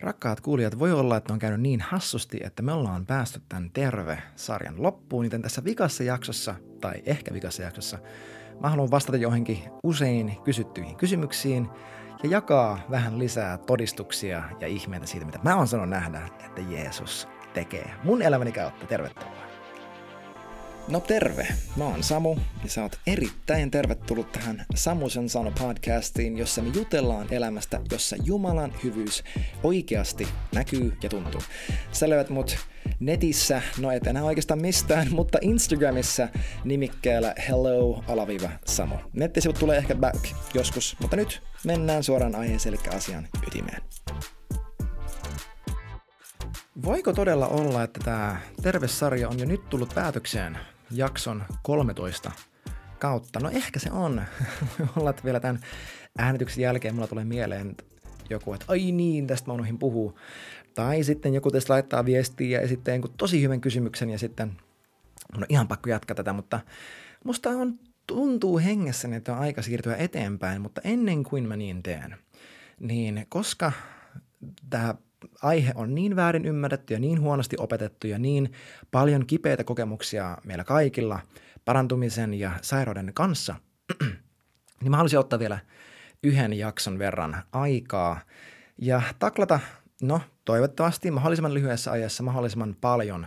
Rakkaat kuulijat, voi olla, että on käynyt niin hassusti, että me ollaan päästy tämän Terve-sarjan loppuun, joten tässä vikassa jaksossa, tai ehkä vikassa jaksossa, mä haluan vastata johonkin usein kysyttyihin kysymyksiin ja jakaa vähän lisää todistuksia ja ihmeitä siitä, mitä mä oon sanonut nähdä, että Jeesus tekee mun elämäni kautta. Tervetuloa! No terve, mä oon Samu ja sä oot erittäin tervetullut tähän Samusen sano podcastiin, jossa me jutellaan elämästä, jossa Jumalan hyvyys oikeasti näkyy ja tuntuu. Sä löydät mut netissä, no et enää oikeastaan mistään, mutta Instagramissa nimikkeellä hello-samu. Nettisivut tulee ehkä back joskus, mutta nyt mennään suoraan aiheeseen eli asian ytimeen. Voiko todella olla, että tämä Terve-sarja on jo nyt tullut päätökseen jakson 13 kautta? No ehkä se on. olla, että vielä tämän äänityksen jälkeen mulla tulee mieleen joku, että ai niin, tästä mä unohdin puhua. Tai sitten joku teistä laittaa viestiä ja esittää jonkun tosi hyvän kysymyksen ja sitten on ihan pakko jatkaa tätä, mutta musta on, tuntuu hengessäni, että on aika siirtyä eteenpäin, mutta ennen kuin mä niin teen, niin koska tämä aihe on niin väärin ymmärretty ja niin huonosti opetettu ja niin paljon kipeitä kokemuksia meillä kaikilla parantumisen ja sairauden kanssa, niin mä haluaisin ottaa vielä yhden jakson verran aikaa ja taklata, no toivottavasti mahdollisimman lyhyessä ajassa mahdollisimman paljon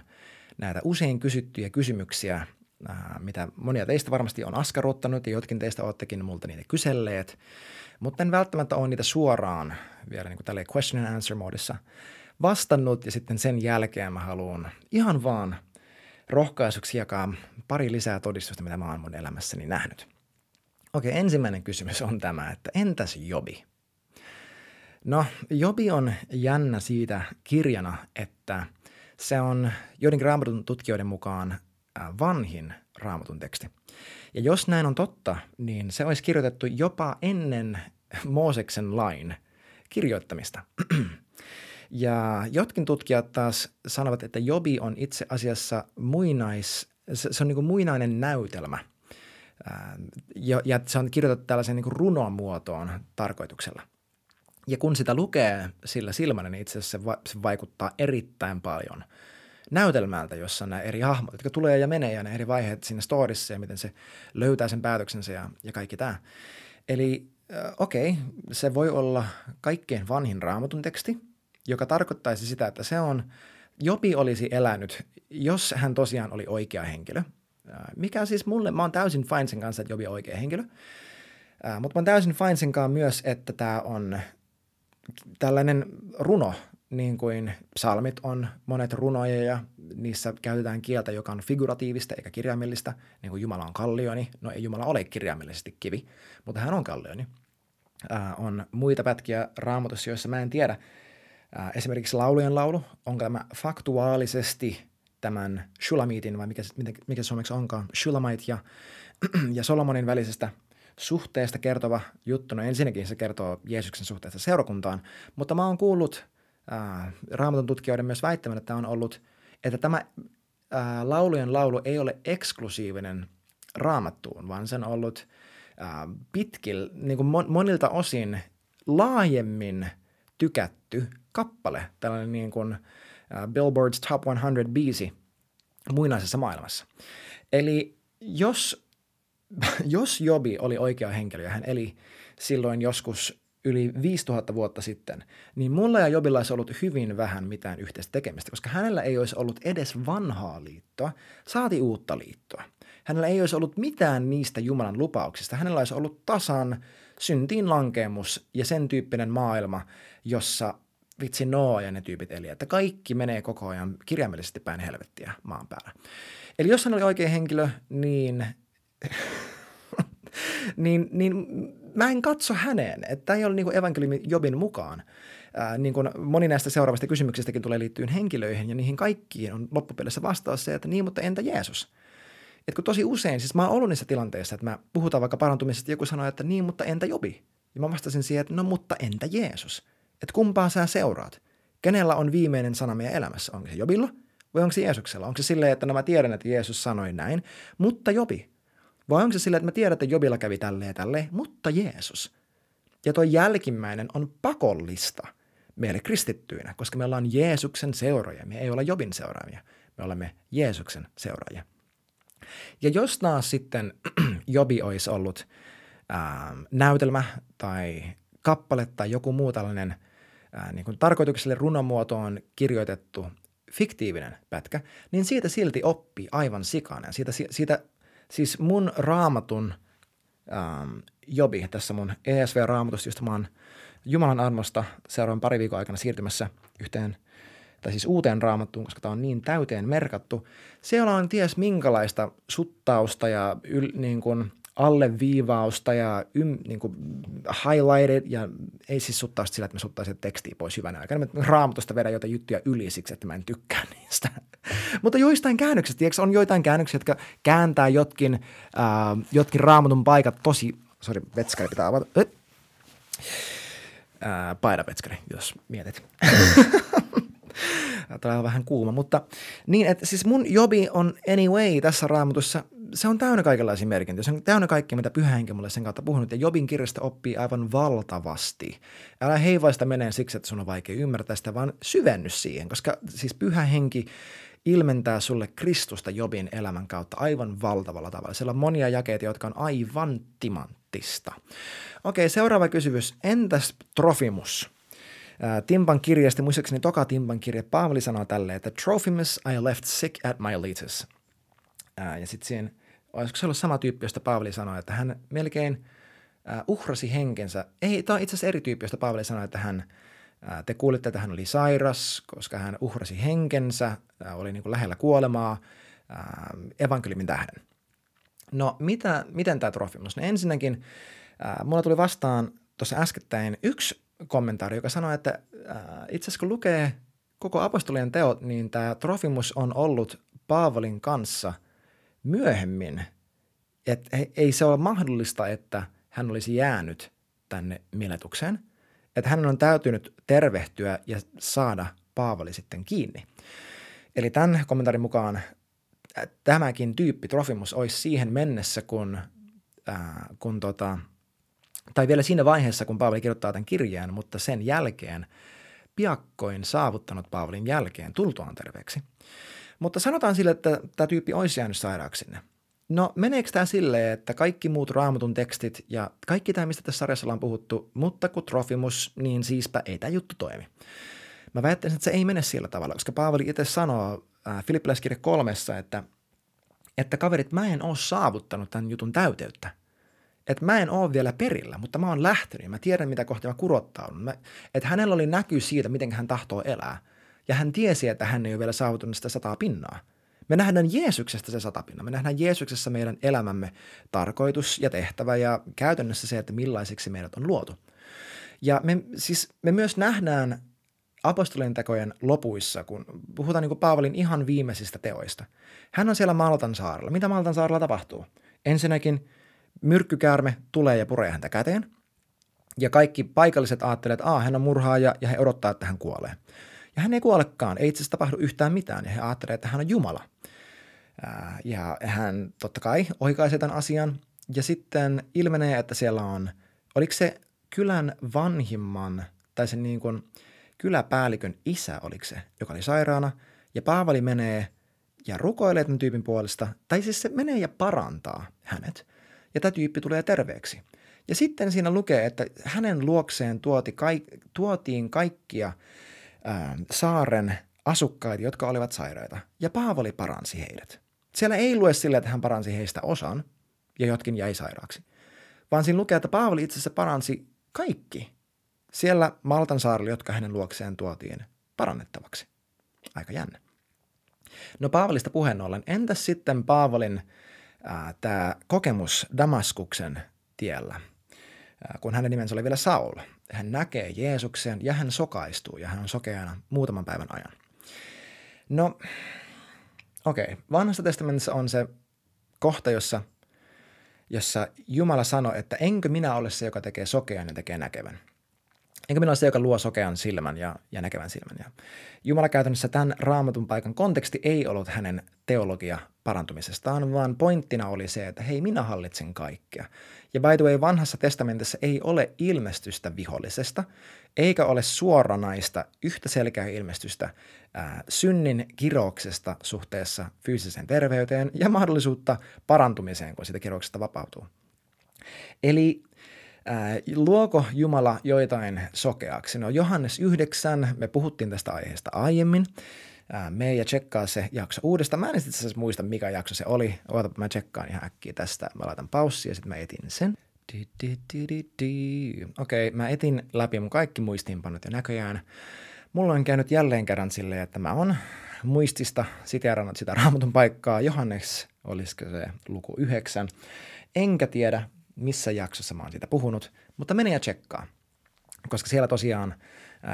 näitä usein kysyttyjä kysymyksiä, mitä monia teistä varmasti on askarruttanut ja jotkin teistä olettekin multa niitä kyselleet – mutta en välttämättä ole niitä suoraan vielä niin kuin question and answer moodissa vastannut ja sitten sen jälkeen mä haluan ihan vaan rohkaisuksi jakaa pari lisää todistusta, mitä mä oon mun elämässäni nähnyt. Okei, ensimmäinen kysymys on tämä, että entäs Jobi? No, Jobi on jännä siitä kirjana, että se on joidenkin raamatun tutkijoiden mukaan vanhin raamatun teksti. Ja jos näin on totta, niin se olisi kirjoitettu jopa ennen Mooseksen lain kirjoittamista. ja jotkin tutkijat taas sanovat, että Jobi on itse asiassa muinais, se, on niin kuin muinainen näytelmä. Ja, ja se on kirjoitettu tällaisen niin kuin runomuotoon tarkoituksella. Ja kun sitä lukee sillä silmällä, niin itse asiassa se vaikuttaa erittäin paljon – näytelmältä, jossa nämä eri hahmot, jotka tulee ja menee ja ne eri vaiheet siinä storissa ja miten se löytää sen päätöksensä ja, ja kaikki tämä. Eli äh, okei, okay, se voi olla kaikkein vanhin raamatun teksti, joka tarkoittaisi sitä, että se on, Jopi olisi elänyt, jos hän tosiaan oli oikea henkilö. Mikä siis mulle, mä oon täysin fine sen kanssa, että Jobi on oikea henkilö. Äh, mutta mä oon täysin fine sen kanssa myös, että tämä on tällainen runo, niin kuin psalmit on monet runoja ja niissä käytetään kieltä, joka on figuratiivista eikä kirjaimellista, niin kuin Jumala on kallioni. No ei Jumala ole kirjaimellisesti kivi, mutta hän on kallioni. Äh, on muita pätkiä raamatussa, joissa mä en tiedä. Äh, esimerkiksi laulujen laulu, onko tämä faktuaalisesti tämän Shulamitin, vai mikä, mikä suomeksi onkaan, Shulamite ja, ja Solomonin välisestä suhteesta kertova juttu. No ensinnäkin se kertoo Jeesuksen suhteesta seurakuntaan, mutta mä oon kuullut – äh, raamatun tutkijoiden myös väittämään, että on ollut, että tämä äh, laulujen laulu ei ole eksklusiivinen raamattuun, vaan se on ollut äh, pitkil, niin kuin monilta osin laajemmin tykätty kappale, tällainen niin kuin äh, Billboard's Top 100 biisi muinaisessa maailmassa. Eli jos, jos Jobi oli oikea henkilö ja hän eli silloin joskus yli 5000 vuotta sitten, niin mulla ja Jobilla olisi ollut hyvin vähän mitään yhteistä tekemistä, koska hänellä ei olisi ollut edes vanhaa liittoa, saati uutta liittoa. Hänellä ei olisi ollut mitään niistä Jumalan lupauksista. Hänellä olisi ollut tasan syntiin lankeemus ja sen tyyppinen maailma, jossa vitsi Noa ja ne tyypit eli, että kaikki menee koko ajan kirjaimellisesti päin helvettiä maan päällä. Eli jos hän oli oikea henkilö, niin, niin, niin mä en katso häneen. Että tämä ei ole niin kuin evankeliumi Jobin mukaan. Ää, niin kuin moni näistä seuraavista kysymyksistäkin tulee liittyen henkilöihin ja niihin kaikkiin on loppupeleissä vastaus se, että niin, mutta entä Jeesus? Et kun tosi usein, siis mä oon ollut niissä tilanteissa, että mä puhutaan vaikka parantumisesta, joku sanoo, että niin, mutta entä Jobi? Ja mä vastasin siihen, että no mutta entä Jeesus? Että kumpaa sä seuraat? Kenellä on viimeinen sana meidän elämässä? Onko se Jobilla vai onko se Jeesuksella? Onko se silleen, että no mä tiedän, että Jeesus sanoi näin, mutta Jobi, vai onko se sillä, että mä tiedän, että Jobilla kävi tälleen ja tälleen, mutta Jeesus. Ja tuo jälkimmäinen on pakollista. meille kristittyinä, koska me ollaan Jeesuksen seuraajia. Me ei olla Jobin seuraajia, me olemme Jeesuksen seuraajia. Ja jos taas sitten Jobi olisi ollut ää, näytelmä tai kappale tai joku muu tällainen ää, niin kuin tarkoitukselle runomuotoon kirjoitettu fiktiivinen pätkä, niin siitä silti oppii aivan sikana. Siitä, siitä siis mun raamatun ähm, jobi tässä mun ESV-raamatusta, josta mä oon Jumalan armosta seuraavan pari viikon aikana siirtymässä yhteen tai siis uuteen raamattuun, koska tämä on niin täyteen merkattu. Siellä on ties minkälaista suttausta ja yl, niin kuin – alleviivausta ja ym, niin kuin highlighted, ja ei siis suttaa sillä, että me suttaisiin tekstiä pois hyvänä aikana. Mä raamatusta vedän jotain juttuja yli siksi, että mä en tykkää niistä. Mutta joistain käännöksistä, tiedätkö, on joitain käännöksiä, jotka kääntää jotkin, äh, jotkin raamatun paikat tosi, sori, vetskari pitää avata. Äh, paidapetskari, jos mietit. Tämä on vähän kuuma, mutta niin, että siis mun jobi on anyway tässä raamatussa se on täynnä kaikenlaisia merkintöjä. Se on täynnä kaikkea, mitä pyhä henki mulle sen kautta puhunut. Ja Jobin kirjasta oppii aivan valtavasti. Älä heivaista menee siksi, että sun on vaikea ymmärtää sitä, vaan syvenny siihen. Koska siis pyhä henki ilmentää sulle Kristusta Jobin elämän kautta aivan valtavalla tavalla. Siellä on monia jakeita, jotka on aivan timanttista. Okei, seuraava kysymys. Entäs Trofimus? Timpan kirjasta, muistaakseni toka Timpan kirja, Paavali sanoo tälleen, että Trophimus I left sick at Miletus. Ja sitten siinä olisiko se ollut sama tyyppi, josta Paavali sanoi, että hän melkein äh, uhrasi henkensä. Ei, tämä on itse asiassa eri tyyppi, josta Paavali sanoi, että hän, äh, te kuulitte, että hän oli sairas, koska hän uhrasi henkensä, äh, oli niin kuin lähellä kuolemaa evankeliumin tähden. No mitä, miten tämä Trofimus? No ensinnäkin äh, mulla tuli vastaan tuossa äskettäin yksi kommentaari, joka sanoi, että itse asiassa kun lukee koko apostolien teot, niin tämä Trofimus on ollut Paavalin kanssa – myöhemmin, että ei se ole mahdollista, että hän olisi jäänyt tänne Miletukseen, että hänen on täytynyt tervehtyä ja saada Paavali sitten kiinni. Eli tämän kommentaarin mukaan tämäkin tyyppi, Trofimus, olisi siihen mennessä, kun, ää, kun tota, tai vielä siinä vaiheessa, kun Paavali kirjoittaa tämän kirjeen, mutta sen jälkeen, piakkoin saavuttanut Paavalin jälkeen tultuaan terveeksi – mutta sanotaan sille, että tämä tyyppi olisi jäänyt sairaaksi sinne. No meneekö tämä silleen, että kaikki muut raamatun tekstit ja kaikki tämä, mistä tässä sarjassa ollaan puhuttu, mutta kun Trofimus, niin siispä ei tämä juttu toimi. Mä väittäisin, että se ei mene sillä tavalla, koska Paavali itse sanoo äh, Filippiläiskirja kolmessa, että, että kaverit, mä en ole saavuttanut tämän jutun täyteyttä. Että mä en ole vielä perillä, mutta mä oon lähtenyt ja mä tiedän, mitä kohti mä kurottaudun. Että hänellä oli näky siitä, miten hän tahtoo elää – ja hän tiesi, että hän ei ole vielä saavuttanut sitä sataa pinnaa. Me nähdään Jeesuksesta se sata pinnaa. Me nähdään Jeesuksessa meidän elämämme tarkoitus ja tehtävä ja käytännössä se, että millaiseksi meidät on luotu. Ja me, siis me myös nähdään apostolien tekojen lopuissa, kun puhutaan niin kuin Paavalin ihan viimeisistä teoista. Hän on siellä Maltan saarella. Mitä Maltan saarella tapahtuu? Ensinnäkin myrkkykäärme tulee ja puree häntä käteen. Ja kaikki paikalliset ajattelevat, että hän on murhaaja ja he odottaa, että hän kuolee. Ja hän ei kuolekaan, ei itse asiassa tapahdu yhtään mitään, ja he ajattelevat, että hän on Jumala. Ja hän totta kai oikaisee tämän asian, ja sitten ilmenee, että siellä on, oliko se kylän vanhimman, tai sen niin kuin kyläpäällikön isä, oliko se, joka oli sairaana, ja Paavali menee ja rukoilee tämän tyypin puolesta, tai siis se menee ja parantaa hänet, ja tämä tyyppi tulee terveeksi. Ja sitten siinä lukee, että hänen luokseen tuoti, kaik, tuotiin kaikkia ää, saaren asukkaita, jotka olivat sairaita, ja Paavali paransi heidät. Siellä ei lue sille, että hän paransi heistä osan, ja jotkin jäi sairaaksi, vaan siinä lukee, että Paavali itse asiassa paransi kaikki siellä Maltan saarilla, jotka hänen luokseen tuotiin parannettavaksi. Aika jännä. No Paavalista puheen ollen, entäs sitten Paavalin tämä kokemus Damaskuksen tiellä, kun hänen nimensä oli vielä Saul – hän näkee Jeesuksen ja hän sokaistuu ja hän on sokeana muutaman päivän ajan. No, okei. Okay. Vanhassa testamentissa on se kohta, jossa, jossa Jumala sanoi, että enkö minä ole se, joka tekee sokean ja tekee näkevän. Enkö minä ole se, joka luo sokean silmän ja, ja näkevän silmän. Ja Jumala käytännössä tämän raamatun paikan konteksti ei ollut hänen teologia parantumisestaan, vaan pointtina oli se, että hei, minä hallitsen kaikkea. Ja by the way, vanhassa testamentissa ei ole ilmestystä vihollisesta, eikä ole suoranaista yhtä selkeää ilmestystä ää, synnin kirouksesta suhteessa fyysiseen terveyteen ja mahdollisuutta parantumiseen, kun siitä kirouksesta vapautuu. Eli ää, luoko Jumala joitain sokeaksi? No Johannes 9, me puhuttiin tästä aiheesta aiemmin. Me ja tsekkaa se jakso uudestaan. Mä en itse asiassa muista, mikä jakso se oli. Oota, mä tsekkaan ihan äkkiä tästä. Mä laitan paussia ja sitten mä etin sen. Okei, okay, mä etin läpi mun kaikki muistiinpanot ja näköjään mulla on käynyt jälleen kerran silleen, että mä on muistista siteerannut sitä raamatun paikkaa. Johannes, olisiko se luku yhdeksän. Enkä tiedä, missä jaksossa mä oon siitä puhunut, mutta mene ja tsekkaa. Koska siellä tosiaan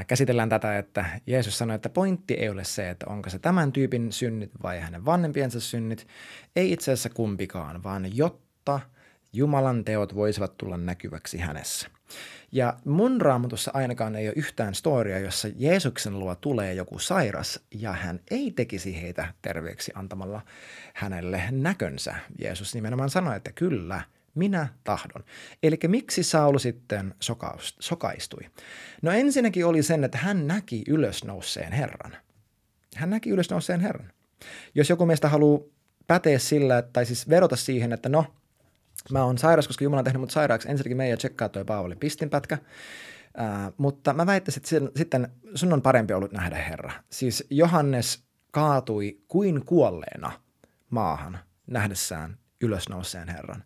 käsitellään tätä, että Jeesus sanoi, että pointti ei ole se, että onko se tämän tyypin synnit vai hänen vanhempiensa synnit. Ei itse asiassa kumpikaan, vaan jotta Jumalan teot voisivat tulla näkyväksi hänessä. Ja mun raamatussa ainakaan ei ole yhtään storia, jossa Jeesuksen luo tulee joku sairas ja hän ei tekisi heitä terveeksi antamalla hänelle näkönsä. Jeesus nimenomaan sanoi, että kyllä, minä tahdon. Eli miksi Saul sitten sokaistui? No ensinnäkin oli sen, että hän näki ylösnouseen Herran. Hän näki ylösnouseen Herran. Jos joku meistä haluaa päteä sillä, tai siis verota siihen, että no, Mä oon sairas, koska Jumala on tehnyt mut sairaaksi. Ensinnäkin meidän tsekkaa toi Paavali pistinpätkä. Uh, mutta mä väittäisin, että sitten sun on parempi ollut nähdä Herra. Siis Johannes kaatui kuin kuolleena maahan nähdessään ylösnouseen Herran.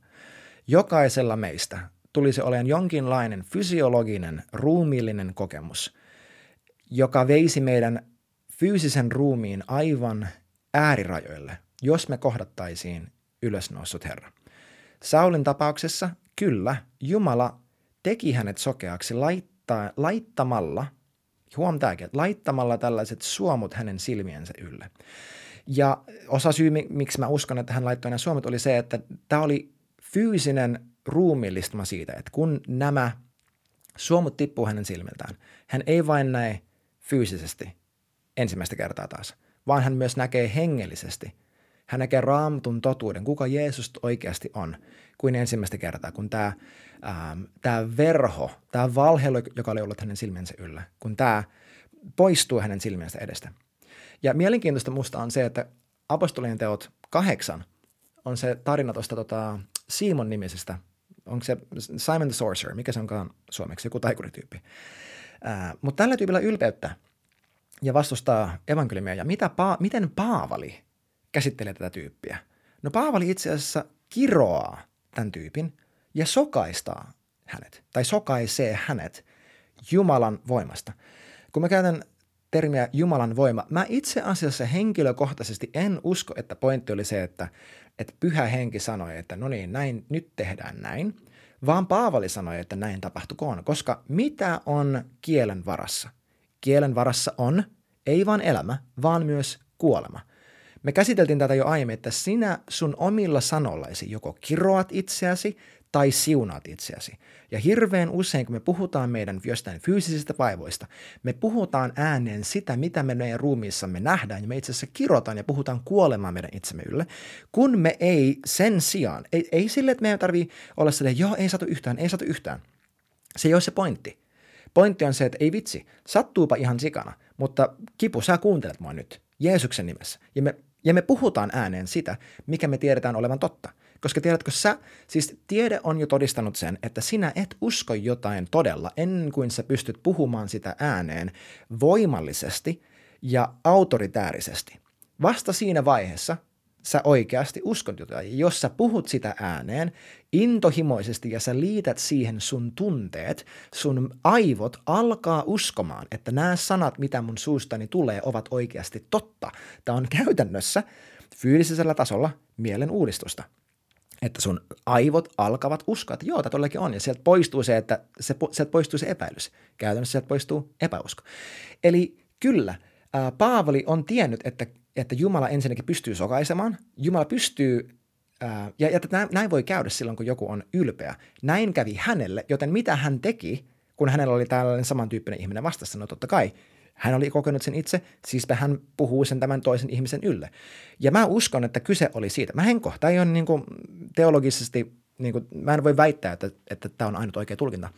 Jokaisella meistä tulisi olemaan jonkinlainen fysiologinen, ruumiillinen kokemus, joka veisi meidän fyysisen ruumiin aivan äärirajoille, jos me kohdattaisiin ylösnoussut Herra. Saulin tapauksessa kyllä Jumala teki hänet sokeaksi laittaa, laittamalla, huom tämäkin, laittamalla tällaiset suomut hänen silmiensä ylle. Ja osa syy, miksi mä uskon, että hän laittoi nämä suomet, oli se, että tämä oli fyysinen ruumiillistuma siitä, että kun nämä suomut tippuu hänen silmiltään, hän ei vain näe fyysisesti ensimmäistä kertaa taas, vaan hän myös näkee hengellisesti – hän näkee raamatun totuuden, kuka Jeesus oikeasti on, kuin ensimmäistä kertaa, kun tämä, ähm, tämä verho, tämä valhelu, joka oli ollut hänen silmiensä yllä, kun tämä poistuu hänen silmiensä edestä. Ja mielenkiintoista musta on se, että apostolien teot kahdeksan on se tarina tuosta tota, Simon nimisestä, onko se Simon the Sorcerer, mikä se onkaan suomeksi, joku taikurityyppi. Äh, mutta tällä tyypillä ylpeyttä ja vastustaa evankeliumia. Ja mitä pa- miten Paavali – käsittelee tätä tyyppiä? No Paavali itse asiassa kiroaa tämän tyypin ja sokaistaa hänet, tai sokaisee hänet Jumalan voimasta. Kun mä käytän termiä Jumalan voima, mä itse asiassa henkilökohtaisesti en usko, että pointti oli se, että, että pyhä henki sanoi, että no niin, näin, nyt tehdään näin, vaan Paavali sanoi, että näin tapahtukoon, koska mitä on kielen varassa? Kielen varassa on ei vain elämä, vaan myös kuolema – me käsiteltiin tätä jo aiemmin, että sinä sun omilla sanollasi joko kiroat itseäsi tai siunaat itseäsi. Ja hirveän usein, kun me puhutaan meidän jostain fyysisistä vaivoista, me puhutaan ääneen sitä, mitä me meidän ruumiissamme nähdään, ja me itse asiassa kirotaan ja puhutaan kuolemaan meidän itsemme ylle, kun me ei sen sijaan, ei, ei sille, että meidän tarvii olla silleen, joo, ei satu yhtään, ei satu yhtään. Se ei ole se pointti. Pointti on se, että ei vitsi, sattuupa ihan sikana, mutta kipu, sä kuuntelet mua nyt, Jeesuksen nimessä. Ja me ja me puhutaan ääneen sitä, mikä me tiedetään olevan totta. Koska tiedätkö sä, siis tiede on jo todistanut sen, että sinä et usko jotain todella ennen kuin sä pystyt puhumaan sitä ääneen voimallisesti ja autoritäärisesti. Vasta siinä vaiheessa sä oikeasti uskot jotain. Jos sä puhut sitä ääneen intohimoisesti ja sä liität siihen sun tunteet, sun aivot alkaa uskomaan, että nämä sanat, mitä mun suustani tulee, ovat oikeasti totta. Tämä on käytännössä fyysisellä tasolla mielen uudistusta. Että sun aivot alkavat uskoa, että joo, tämä todellakin on. Ja sieltä poistuu se, että se, sieltä poistuu se epäilys. Käytännössä sieltä poistuu epäusko. Eli kyllä, Paavali on tiennyt, että että Jumala ensinnäkin pystyy sokaisemaan, Jumala pystyy, ää, ja, ja että näin voi käydä silloin, kun joku on ylpeä. Näin kävi hänelle, joten mitä hän teki, kun hänellä oli tällainen samantyyppinen ihminen vastassa, no totta kai, hän oli kokenut sen itse, siispä hän puhuu sen tämän toisen ihmisen ylle. Ja mä uskon, että kyse oli siitä. Mä en kohta, ei ole niin kuin teologisesti, niin kuin, mä en voi väittää, että, että tämä on ainut oikea tulkinta.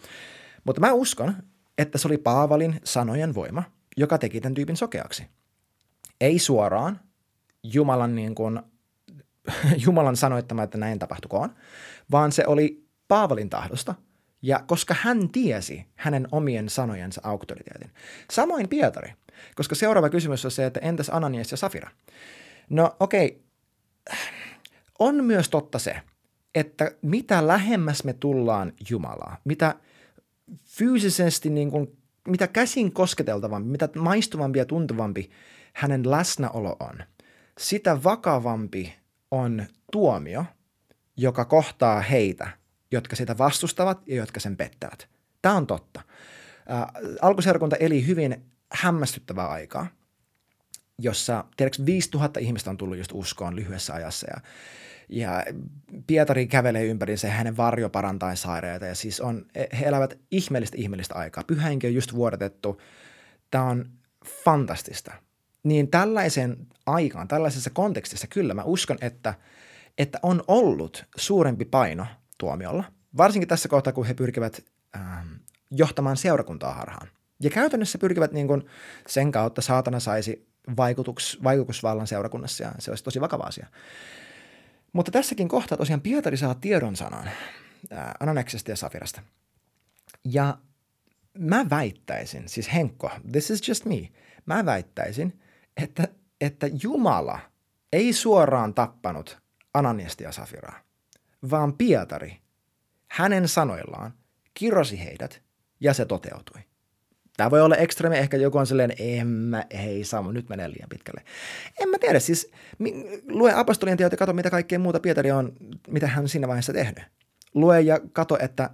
Mutta mä uskon, että se oli Paavalin sanojen voima, joka teki tämän tyypin sokeaksi. Ei suoraan Jumalan, niin kuin, Jumalan sanoittama, että näin tapahtukoon, vaan se oli Paavalin tahdosta, ja koska hän tiesi hänen omien sanojensa auktoriteetin. Samoin Pietari, koska seuraava kysymys on se, että entäs Ananias ja Safira? No okei, okay. on myös totta se, että mitä lähemmäs me tullaan Jumalaa, mitä fyysisesti niin kuin, mitä käsin kosketeltavampi, mitä maistuvampi ja tuntuvampi hänen läsnäolo on, sitä vakavampi on tuomio, joka kohtaa heitä, jotka sitä vastustavat ja jotka sen pettävät. Tämä on totta. Alkuseurakunta eli hyvin hämmästyttävää aikaa, jossa tiedätkö, 5000 ihmistä on tullut just uskoon lyhyessä ajassa ja ja Pietari kävelee ympäriinsä ja hänen varjo parantaa sairaita. Ja siis on, he elävät ihmeellistä ihmeellistä aikaa. Pyhäinkin on just vuodatettu. Tämä on fantastista. Niin tällaisen aikaan, tällaisessa kontekstissa kyllä mä uskon, että, että on ollut suurempi paino tuomiolla. Varsinkin tässä kohtaa, kun he pyrkivät ähm, johtamaan seurakuntaa harhaan. Ja käytännössä pyrkivät niin kuin sen kautta saatana saisi vaikutus, vaikutusvallan seurakunnassa ja se olisi tosi vakava asia. Mutta tässäkin kohtaa tosiaan Pietari saa tiedon sanan Ananeksesta ja Safirasta. Ja mä väittäisin, siis Henkko, this is just me, mä väittäisin, että, että Jumala ei suoraan tappanut Ananiasta ja Safiraa, vaan Pietari hänen sanoillaan kirosi heidät ja se toteutui. Tämä voi olla ekstremi, ehkä joku on silleen, en mä, ei Samu, nyt menee liian pitkälle. En mä tiedä, siis lue apostolien teot ja katso, mitä kaikkea muuta Pietari on, mitä hän siinä vaiheessa tehnyt. Lue ja kato, että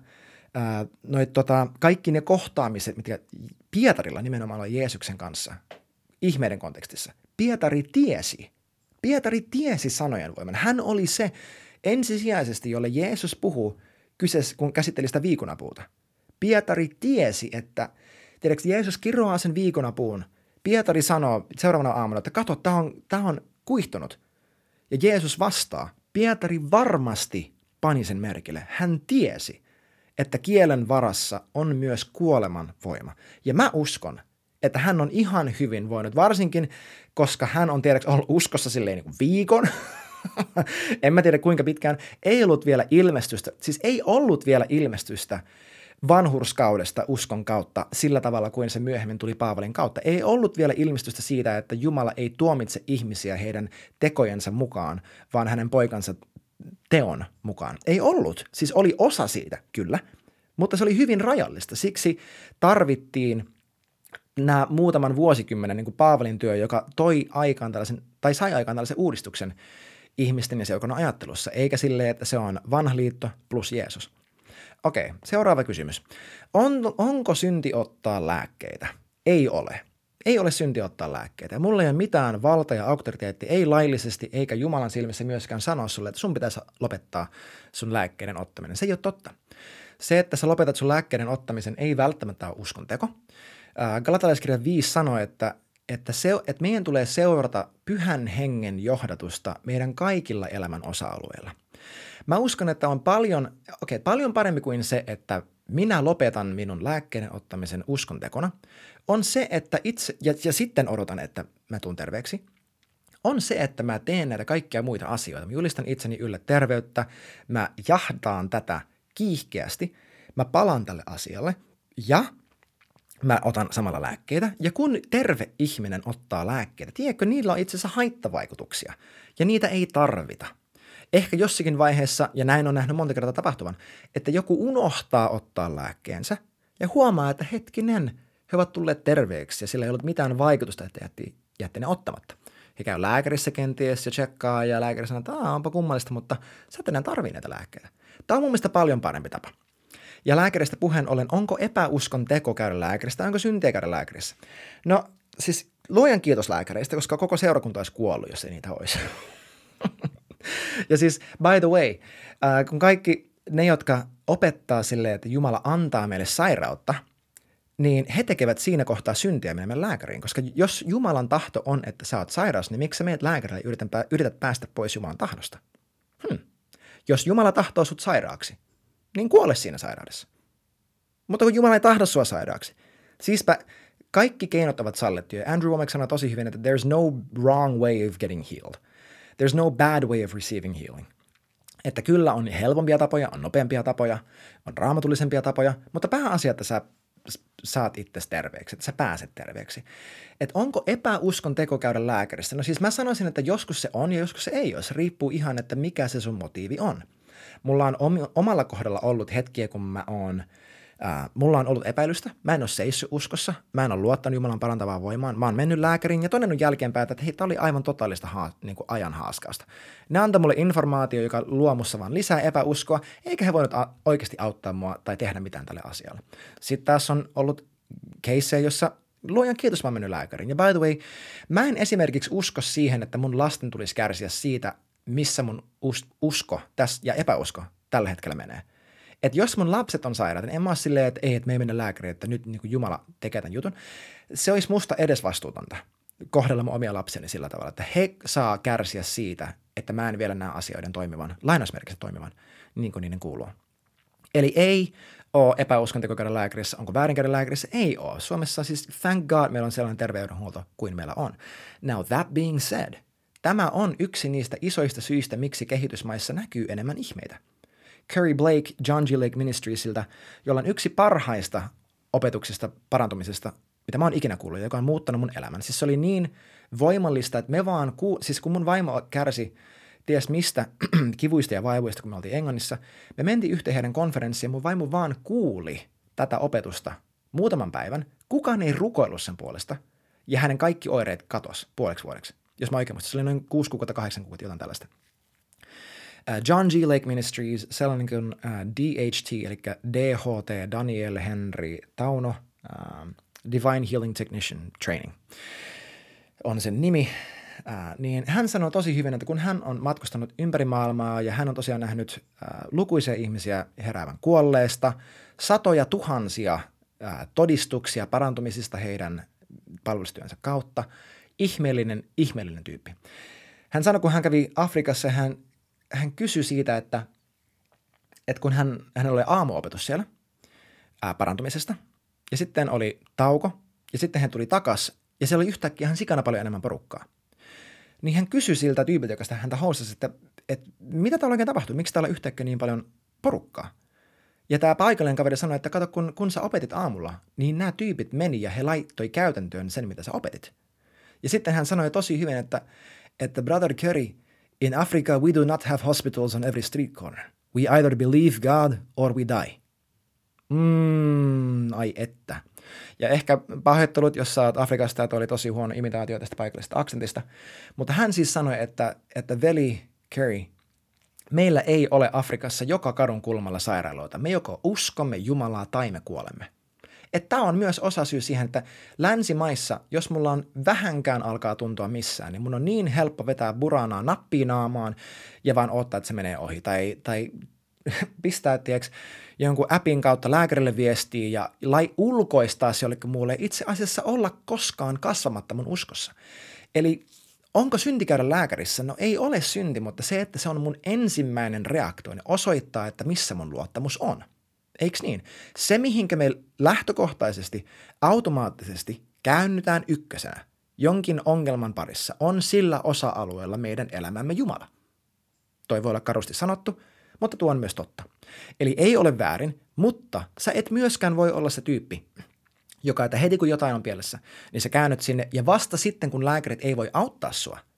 ää, noit, tota, kaikki ne kohtaamiset, mitä Pietarilla nimenomaan on Jeesuksen kanssa, ihmeiden kontekstissa. Pietari tiesi, Pietari tiesi sanojen voiman. Hän oli se ensisijaisesti, jolle Jeesus puhuu, kyseessä, kun käsitteli sitä viikunapuuta. Pietari tiesi, että – Tiedätkö, Jeesus kiroaa sen viikonapuun. Pietari sanoo seuraavana aamuna, että kato, tämä on, tämä on kuihtunut. Ja Jeesus vastaa, Pietari varmasti pani sen merkille. Hän tiesi, että kielen varassa on myös kuoleman voima. Ja mä uskon, että hän on ihan hyvin voinut, varsinkin koska hän on tiedäks ollut uskossa silleen niin kuin viikon, en mä tiedä kuinka pitkään, ei ollut vielä ilmestystä, siis ei ollut vielä ilmestystä vanhurskaudesta uskon kautta sillä tavalla kuin se myöhemmin tuli Paavalin kautta. Ei ollut vielä ilmestystä siitä, että Jumala ei tuomitse ihmisiä heidän tekojensa mukaan, vaan hänen poikansa teon mukaan. Ei ollut. Siis oli osa siitä, kyllä, mutta se oli hyvin rajallista. Siksi tarvittiin nämä muutaman vuosikymmenen niin kuin Paavalin työ, joka toi aikaan tällaisen, tai sai aikaan tällaisen uudistuksen ihmisten ja seurakunnan ajattelussa, eikä silleen, että se on vanha liitto plus Jeesus. Okei, seuraava kysymys. On, onko synti ottaa lääkkeitä? Ei ole. Ei ole synti ottaa lääkkeitä. Mulla ei ole mitään valta ja auktoriteetti, ei laillisesti eikä Jumalan silmissä myöskään sanoa sulle, että sun pitäisi lopettaa sun lääkkeiden ottaminen. Se ei ole totta. Se, että sä lopetat sun lääkkeiden ottamisen, ei välttämättä ole uskonteko. Galatalaiskirja 5 sanoo, että, että, se, että meidän tulee seurata pyhän hengen johdatusta meidän kaikilla elämän osa-alueilla. Mä uskon, että on paljon, okay, paljon parempi kuin se, että minä lopetan minun lääkkeiden ottamisen uskontekona, on se, että itse, ja, ja sitten odotan, että mä tuun terveeksi, on se, että mä teen näitä kaikkia muita asioita. Mä julistan itseni yllä terveyttä, mä jahdaan tätä kiihkeästi, mä palaan tälle asialle. Ja mä otan samalla lääkkeitä. Ja kun terve ihminen ottaa lääkkeitä, tiedätkö, niillä on itse asiassa haittavaikutuksia ja niitä ei tarvita – Ehkä jossakin vaiheessa, ja näin on nähnyt monta kertaa tapahtuvan, että joku unohtaa ottaa lääkkeensä ja huomaa, että hetkinen, he ovat tulleet terveeksi ja sillä ei ollut mitään vaikutusta, että jätti, jätti ne ottamatta. He käy lääkärissä kenties ja tsekkaa ja lääkäri sanoo, että onpa kummallista, mutta sä et enää tarvii näitä lääkkeitä. Tämä on mun mielestä paljon parempi tapa. Ja lääkäristä puheen ollen, onko epäuskon teko käydä lääkäristä, onko syntiä käydä lääkärissä? No siis luojan kiitos lääkäreistä, koska koko seurakunta olisi kuollut, jos ei niitä olisi. ja siis, by the way, äh, kun kaikki ne, jotka opettaa silleen, että Jumala antaa meille sairautta, niin he tekevät siinä kohtaa syntiä menemään lääkäriin. Koska jos Jumalan tahto on, että sä oot sairaus, niin miksi sä meet lääkärille ja yrität päästä pois Jumalan tahdosta? Hmm. Jos Jumala tahtoo sut sairaaksi, niin kuole siinä sairaudessa. Mutta kun Jumala ei tahdo sua sairaaksi, Siispä kaikki keinot ovat sallittuja. Andrew Womack sanoi tosi hyvin, että there's no wrong way of getting healed. There's no bad way of receiving healing. Että kyllä on helpompia tapoja, on nopeampia tapoja, on raamatullisempia tapoja, mutta pääasia, että sä saat itse terveeksi, että sä pääset terveeksi. Että onko epäuskon teko käydä lääkärissä? No siis mä sanoisin, että joskus se on ja joskus se ei ole. Se riippuu ihan, että mikä se sun motiivi on. Mulla on omalla kohdalla ollut hetkiä, kun mä oon – Ää, mulla on ollut epäilystä, mä en ole seissyt uskossa, mä en ole luottanut Jumalan parantavaan voimaan, mä oon mennyt lääkäriin ja todennut jälkeenpäin, että hei, tämä oli aivan totaalista haa, niin kuin ajan haaskausta. Ne antaa mulle informaatio, joka luo mussa vaan lisää epäuskoa, eikä he voinut a- oikeasti auttaa mua tai tehdä mitään tälle asialle. Sitten taas on ollut keissejä, jossa luojan kiitos mä oon mennyt lääkäriin. Ja by the way, mä en esimerkiksi usko siihen, että mun lasten tulisi kärsiä siitä, missä mun us- usko tässä ja epäusko tällä hetkellä menee että jos mun lapset on sairaat, niin en mä ole silleen, että ei, että me ei mennä lääkäriin, että nyt niin Jumala tekee tämän jutun. Se olisi musta edesvastuutonta kohdella mun omia lapseni sillä tavalla, että he saa kärsiä siitä, että mä en vielä näe asioiden toimivan, lainausmerkissä toimivan, niin kuin niiden kuuluu. Eli ei ole epäuskonteko käydä lääkärissä. Onko väärin käydä lääkärissä? Ei ole. Suomessa siis thank God meillä on sellainen terveydenhuolto kuin meillä on. Now that being said, tämä on yksi niistä isoista syistä, miksi kehitysmaissa näkyy enemmän ihmeitä – Curry Blake John G. Lake Ministriesiltä, jolla on yksi parhaista opetuksesta parantumisesta, mitä mä oon ikinä kuullut, joka on muuttanut mun elämän. Siis se oli niin voimallista, että me vaan, ku, siis kun mun vaimo kärsi ties mistä kivuista ja vaivuista, kun me oltiin Englannissa, me mentiin yhteen heidän konferenssiin ja mun vaimo vaan kuuli tätä opetusta muutaman päivän. Kukaan ei rukoillut sen puolesta ja hänen kaikki oireet katos puoleksi vuodeksi. Jos mä oikein muistan, se oli noin 6 kuukautta, 8 kuukautta, jotain tällaista. Uh, John G. Lake Ministries, sellainen kuin uh, DHT, eli DHT, Daniel Henry Tauno, uh, Divine Healing Technician Training on sen nimi, uh, niin hän sanoi tosi hyvin, että kun hän on matkustanut ympäri maailmaa ja hän on tosiaan nähnyt lukuisia ihmisiä heräävän kuolleesta, satoja tuhansia uh, todistuksia parantumisista heidän palvelustyönsä kautta, ihmeellinen, ihmeellinen tyyppi. Hän sanoi, kun hän kävi Afrikassa, hän hän kysyi siitä, että, että kun hän, hänellä oli aamuopetus siellä ää, parantumisesta, ja sitten oli tauko, ja sitten hän tuli takas, ja siellä oli yhtäkkiä ihan sikana paljon enemmän porukkaa. Niin hän kysyi siltä tyypiltä, joka sitä häntä housasi, että, että mitä täällä oikein tapahtuu, miksi täällä yhtäkkiä niin paljon porukkaa. Ja tämä paikallinen kaveri sanoi, että kato, kun, kun sä opetit aamulla, niin nämä tyypit meni ja he laittoi käytäntöön sen, mitä sä opetit. Ja sitten hän sanoi tosi hyvin, että, että Brother Curry – In Africa, we do not have hospitals on every street corner. We either believe God or we die. Mm, ai että. Ja ehkä pahoittelut, jos oot Afrikasta, että oli tosi huono imitaatio tästä paikallisesta aksentista. Mutta hän siis sanoi, että, että veli Curry, meillä ei ole Afrikassa joka kadun kulmalla sairaaloita. Me joko uskomme Jumalaa tai me kuolemme. Että tämä on myös osa syy siihen, että länsimaissa, jos mulla on vähänkään alkaa tuntua missään, niin mun on niin helppo vetää buranaa nappiinaamaan ja vaan odottaa, että se menee ohi. Tai, tai pistää, tiedätkö, jonkun appin kautta lääkärille viestiä ja lai ulkoistaa se jollekin muulle itse asiassa olla koskaan kasvamatta mun uskossa. Eli onko synti käydä lääkärissä? No ei ole synti, mutta se, että se on mun ensimmäinen reaktio, niin osoittaa, että missä mun luottamus on. Eikö niin? Se, mihinkä me lähtökohtaisesti, automaattisesti käännytään ykkösenä jonkin ongelman parissa, on sillä osa-alueella meidän elämämme Jumala. Toi voi olla karusti sanottu, mutta tuo on myös totta. Eli ei ole väärin, mutta sä et myöskään voi olla se tyyppi, joka, että heti kun jotain on pielessä, niin sä käännyt sinne ja vasta sitten, kun lääkärit ei voi auttaa sua –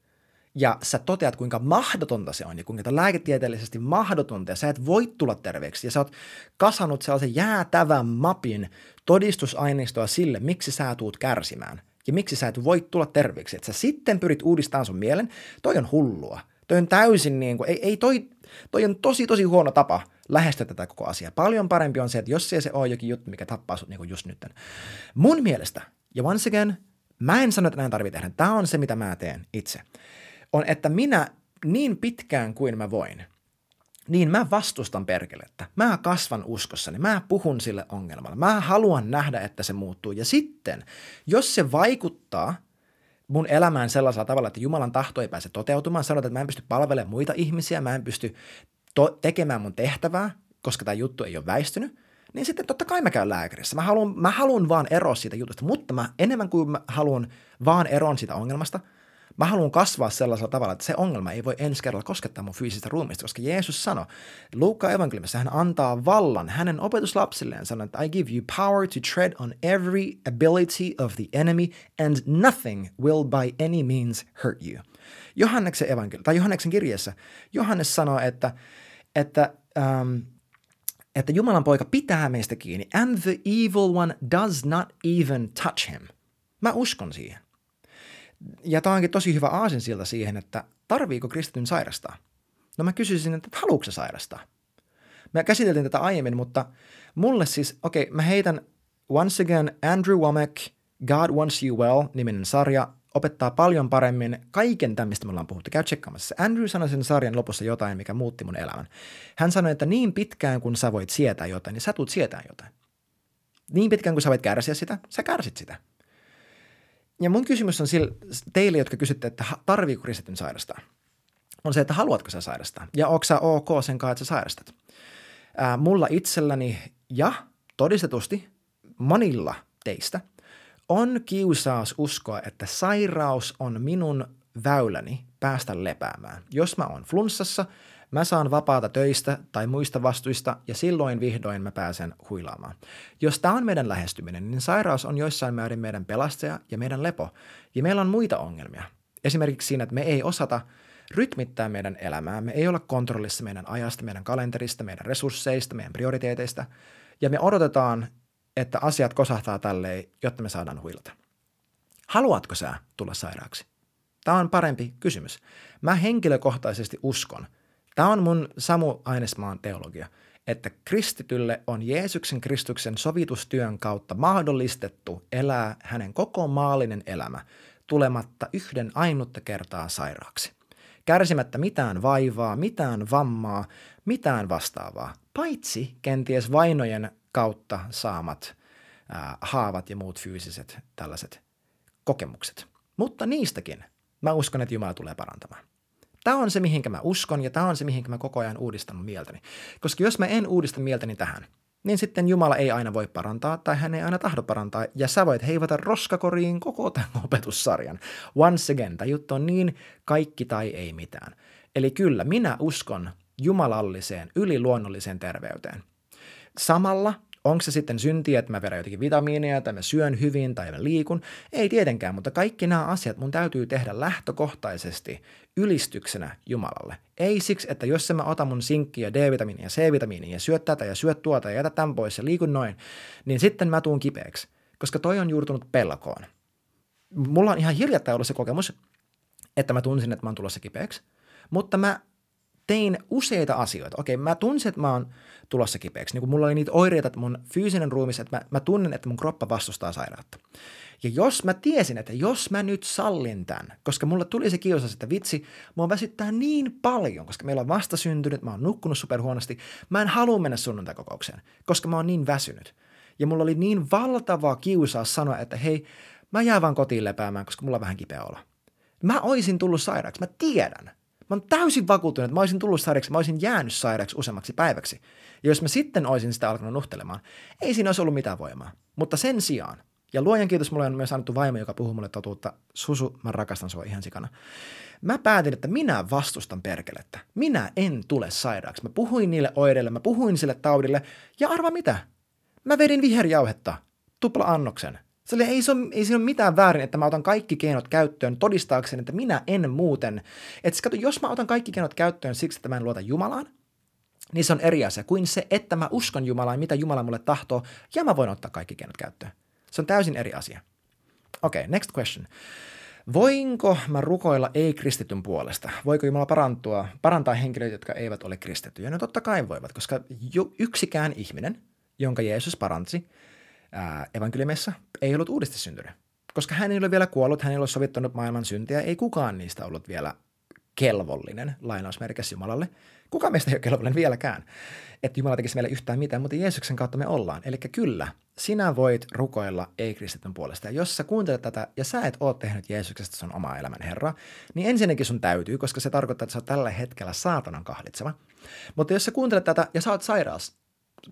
ja sä toteat, kuinka mahdotonta se on ja kuinka lääketieteellisesti mahdotonta ja sä et voi tulla terveeksi ja sä oot kasannut sellaisen jäätävän mapin todistusaineistoa sille, miksi sä tuut kärsimään ja miksi sä et voi tulla terveeksi. Että sä sitten pyrit uudistamaan sun mielen, toi on hullua. Toi on täysin niin kuin, ei, ei toi, toi on tosi tosi huono tapa lähestyä tätä koko asiaa. Paljon parempi on se, että jos se, se on jokin juttu, mikä tappaa sut niin kuin just nyt. Mun mielestä, ja once again, mä en sano, että näin tarvitsee tehdä. Tämä on se, mitä mä teen itse on, että minä niin pitkään kuin mä voin, niin mä vastustan perkelettä. Mä kasvan uskossani, mä puhun sille ongelmalle. Mä haluan nähdä, että se muuttuu. Ja sitten, jos se vaikuttaa mun elämään sellaisella tavalla, että Jumalan tahto ei pääse toteutumaan, sanotaan, että mä en pysty palvelemaan muita ihmisiä, mä en pysty to- tekemään mun tehtävää, koska tämä juttu ei ole väistynyt, niin sitten totta kai mä käyn lääkärissä. Mä haluan, mä haluan vaan eroa siitä jutusta, mutta mä enemmän kuin mä haluan vaan eroon siitä ongelmasta, mä haluan kasvaa sellaisella tavalla, että se ongelma ei voi ensi kerralla koskettaa mun fyysistä ruumista, koska Jeesus sanoi, Luukka evankeliumissa hän antaa vallan hänen opetuslapsilleen, sanoi, että I give you power to tread on every ability of the enemy and nothing will by any means hurt you. Johanneksen evankeliumi, tai Johanneksen kirjeessä, Johannes sanoo, että, että um, että Jumalan poika pitää meistä kiinni, and the evil one does not even touch him. Mä uskon siihen. Ja tämä onkin tosi hyvä aasinsilta siihen, että tarviiko kristityn sairastaa? No mä kysyisin, että haluatko sairastaa? Me käsiteltiin tätä aiemmin, mutta mulle siis, okei, okay, mä heitän once again Andrew Womack, God Wants You Well niminen sarja opettaa paljon paremmin kaiken tämän, mistä me ollaan puhuttu. Käy tsekkaamassa. Andrew sanoi sen sarjan lopussa jotain, mikä muutti mun elämän. Hän sanoi, että niin pitkään kun sä voit sietää jotain, niin sä tulet sietää jotain. Niin pitkään kun sä voit kärsiä sitä, sä kärsit sitä. Ja mun kysymys on sille, teille, jotka kysytte, että tarviiko kristityn sairastaa, on se, että haluatko sä sairastaa ja onko sä ok sen kanssa, että sä sairastat. Ää, mulla itselläni ja todistetusti monilla teistä – on kiusaus uskoa, että sairaus on minun väyläni päästä lepäämään. Jos mä oon flunssassa, mä saan vapaata töistä tai muista vastuista ja silloin vihdoin mä pääsen huilaamaan. Jos tämä on meidän lähestyminen, niin sairaus on joissain määrin meidän pelastaja ja meidän lepo. Ja meillä on muita ongelmia. Esimerkiksi siinä, että me ei osata rytmittää meidän elämää, me ei olla kontrollissa meidän ajasta, meidän kalenterista, meidän resursseista, meidän prioriteeteista. Ja me odotetaan, että asiat kosahtaa tälleen, jotta me saadaan huilata. Haluatko sä tulla sairaaksi? Tämä on parempi kysymys. Mä henkilökohtaisesti uskon, tämä on mun Samu Ainesmaan teologia, että kristitylle on Jeesuksen Kristuksen sovitustyön kautta mahdollistettu elää hänen koko maallinen elämä tulematta yhden ainutta kertaa sairaaksi. Kärsimättä mitään vaivaa, mitään vammaa, mitään vastaavaa, paitsi kenties vainojen kautta saamat ää, haavat ja muut fyysiset tällaiset kokemukset. Mutta niistäkin mä uskon, että Jumala tulee parantamaan. Tämä on se, mihinkä mä uskon ja tämä on se, mihinkä mä koko ajan uudistan mieltäni. Koska jos mä en uudista mieltäni tähän, niin sitten Jumala ei aina voi parantaa tai hän ei aina tahdo parantaa. Ja sä voit heivata roskakoriin koko tämän opetussarjan. Once again, tämä juttu on niin kaikki tai ei mitään. Eli kyllä, minä uskon jumalalliseen, yliluonnolliseen terveyteen. Samalla Onko se sitten syntiä, että mä vedän jotenkin vitamiineja, tai mä syön hyvin, tai mä liikun? Ei tietenkään, mutta kaikki nämä asiat mun täytyy tehdä lähtökohtaisesti ylistyksenä Jumalalle. Ei siksi, että jos mä otan mun sinkkiä, D-vitamiinia ja C-vitamiinia ja syöt tätä ja syöt tuota ja jätä tämän pois ja liikun noin, niin sitten mä tuun kipeäksi, koska toi on juurtunut pelkoon. Mulla on ihan hiljattain ollut se kokemus, että mä tunsin, että mä oon tulossa kipeäksi, mutta mä tein useita asioita. Okei, mä tunsin, että mä oon tulossa kipeäksi. Niin kun mulla oli niitä oireita, että mun fyysinen ruumis, että mä, mä tunnen, että mun kroppa vastustaa sairautta. Ja jos mä tiesin, että jos mä nyt sallin tämän, koska mulle tuli se kiusaus, että vitsi, mua väsyttää niin paljon, koska meillä on vasta syntynyt, mä oon nukkunut superhuonosti, mä en halua mennä sunnuntaikokoukseen, koska mä oon niin väsynyt. Ja mulla oli niin valtava kiusaus sanoa, että hei, mä jään vaan kotiin lepäämään, koska mulla on vähän kipeä olla. Mä oisin tullut sairaaksi, mä tiedän. Mä oon täysin vakuuttunut, että mä olisin tullut sairaaksi, mä olisin jäänyt sairaaksi useammaksi päiväksi. Ja jos mä sitten olisin sitä alkanut nuhtelemaan, ei siinä olisi ollut mitään voimaa. Mutta sen sijaan, ja luojan kiitos, mulle on myös annettu vaimo, joka puhuu mulle totuutta. Susu, mä rakastan sua ihan sikana. Mä päätin, että minä vastustan perkelettä. Minä en tule sairaaksi. Mä puhuin niille oireille, mä puhuin sille taudille, ja arva mitä? Mä vedin viherjauhetta, tupla annoksen. Sille ei, se ole, ei siinä ole mitään väärin, että mä otan kaikki keinot käyttöön todistaakseni, että minä en muuten. Että kato, jos mä otan kaikki keinot käyttöön siksi, että mä en luota Jumalaan, niin se on eri asia kuin se, että mä uskon Jumalaan, mitä Jumala mulle tahtoo, ja mä voin ottaa kaikki keinot käyttöön. Se on täysin eri asia. Okei, okay, next question. Voinko mä rukoilla ei-kristityn puolesta? Voiko Jumala parantua, parantaa henkilöitä, jotka eivät ole kristittyjä? No totta kai voivat, koska yksikään ihminen, jonka Jeesus paransi ää, evankeliumissa, ei ollut uudesti syntynyt. Koska hän ei ole vielä kuollut, hän ei ole sovittanut maailman syntiä, ei kukaan niistä ollut vielä kelvollinen lainausmerkissä Jumalalle. Kuka meistä ei ole kelvollinen vieläkään, että Jumala tekisi meille yhtään mitään, mutta Jeesuksen kautta me ollaan. Eli kyllä, sinä voit rukoilla ei-kristityn puolesta. Ja jos sä kuuntelet tätä ja sä et ole tehnyt Jeesuksesta sun oma elämän Herra, niin ensinnäkin sun täytyy, koska se tarkoittaa, että sä oot tällä hetkellä saatanan kahlitseva. Mutta jos sä kuuntelet tätä ja sä oot sairas,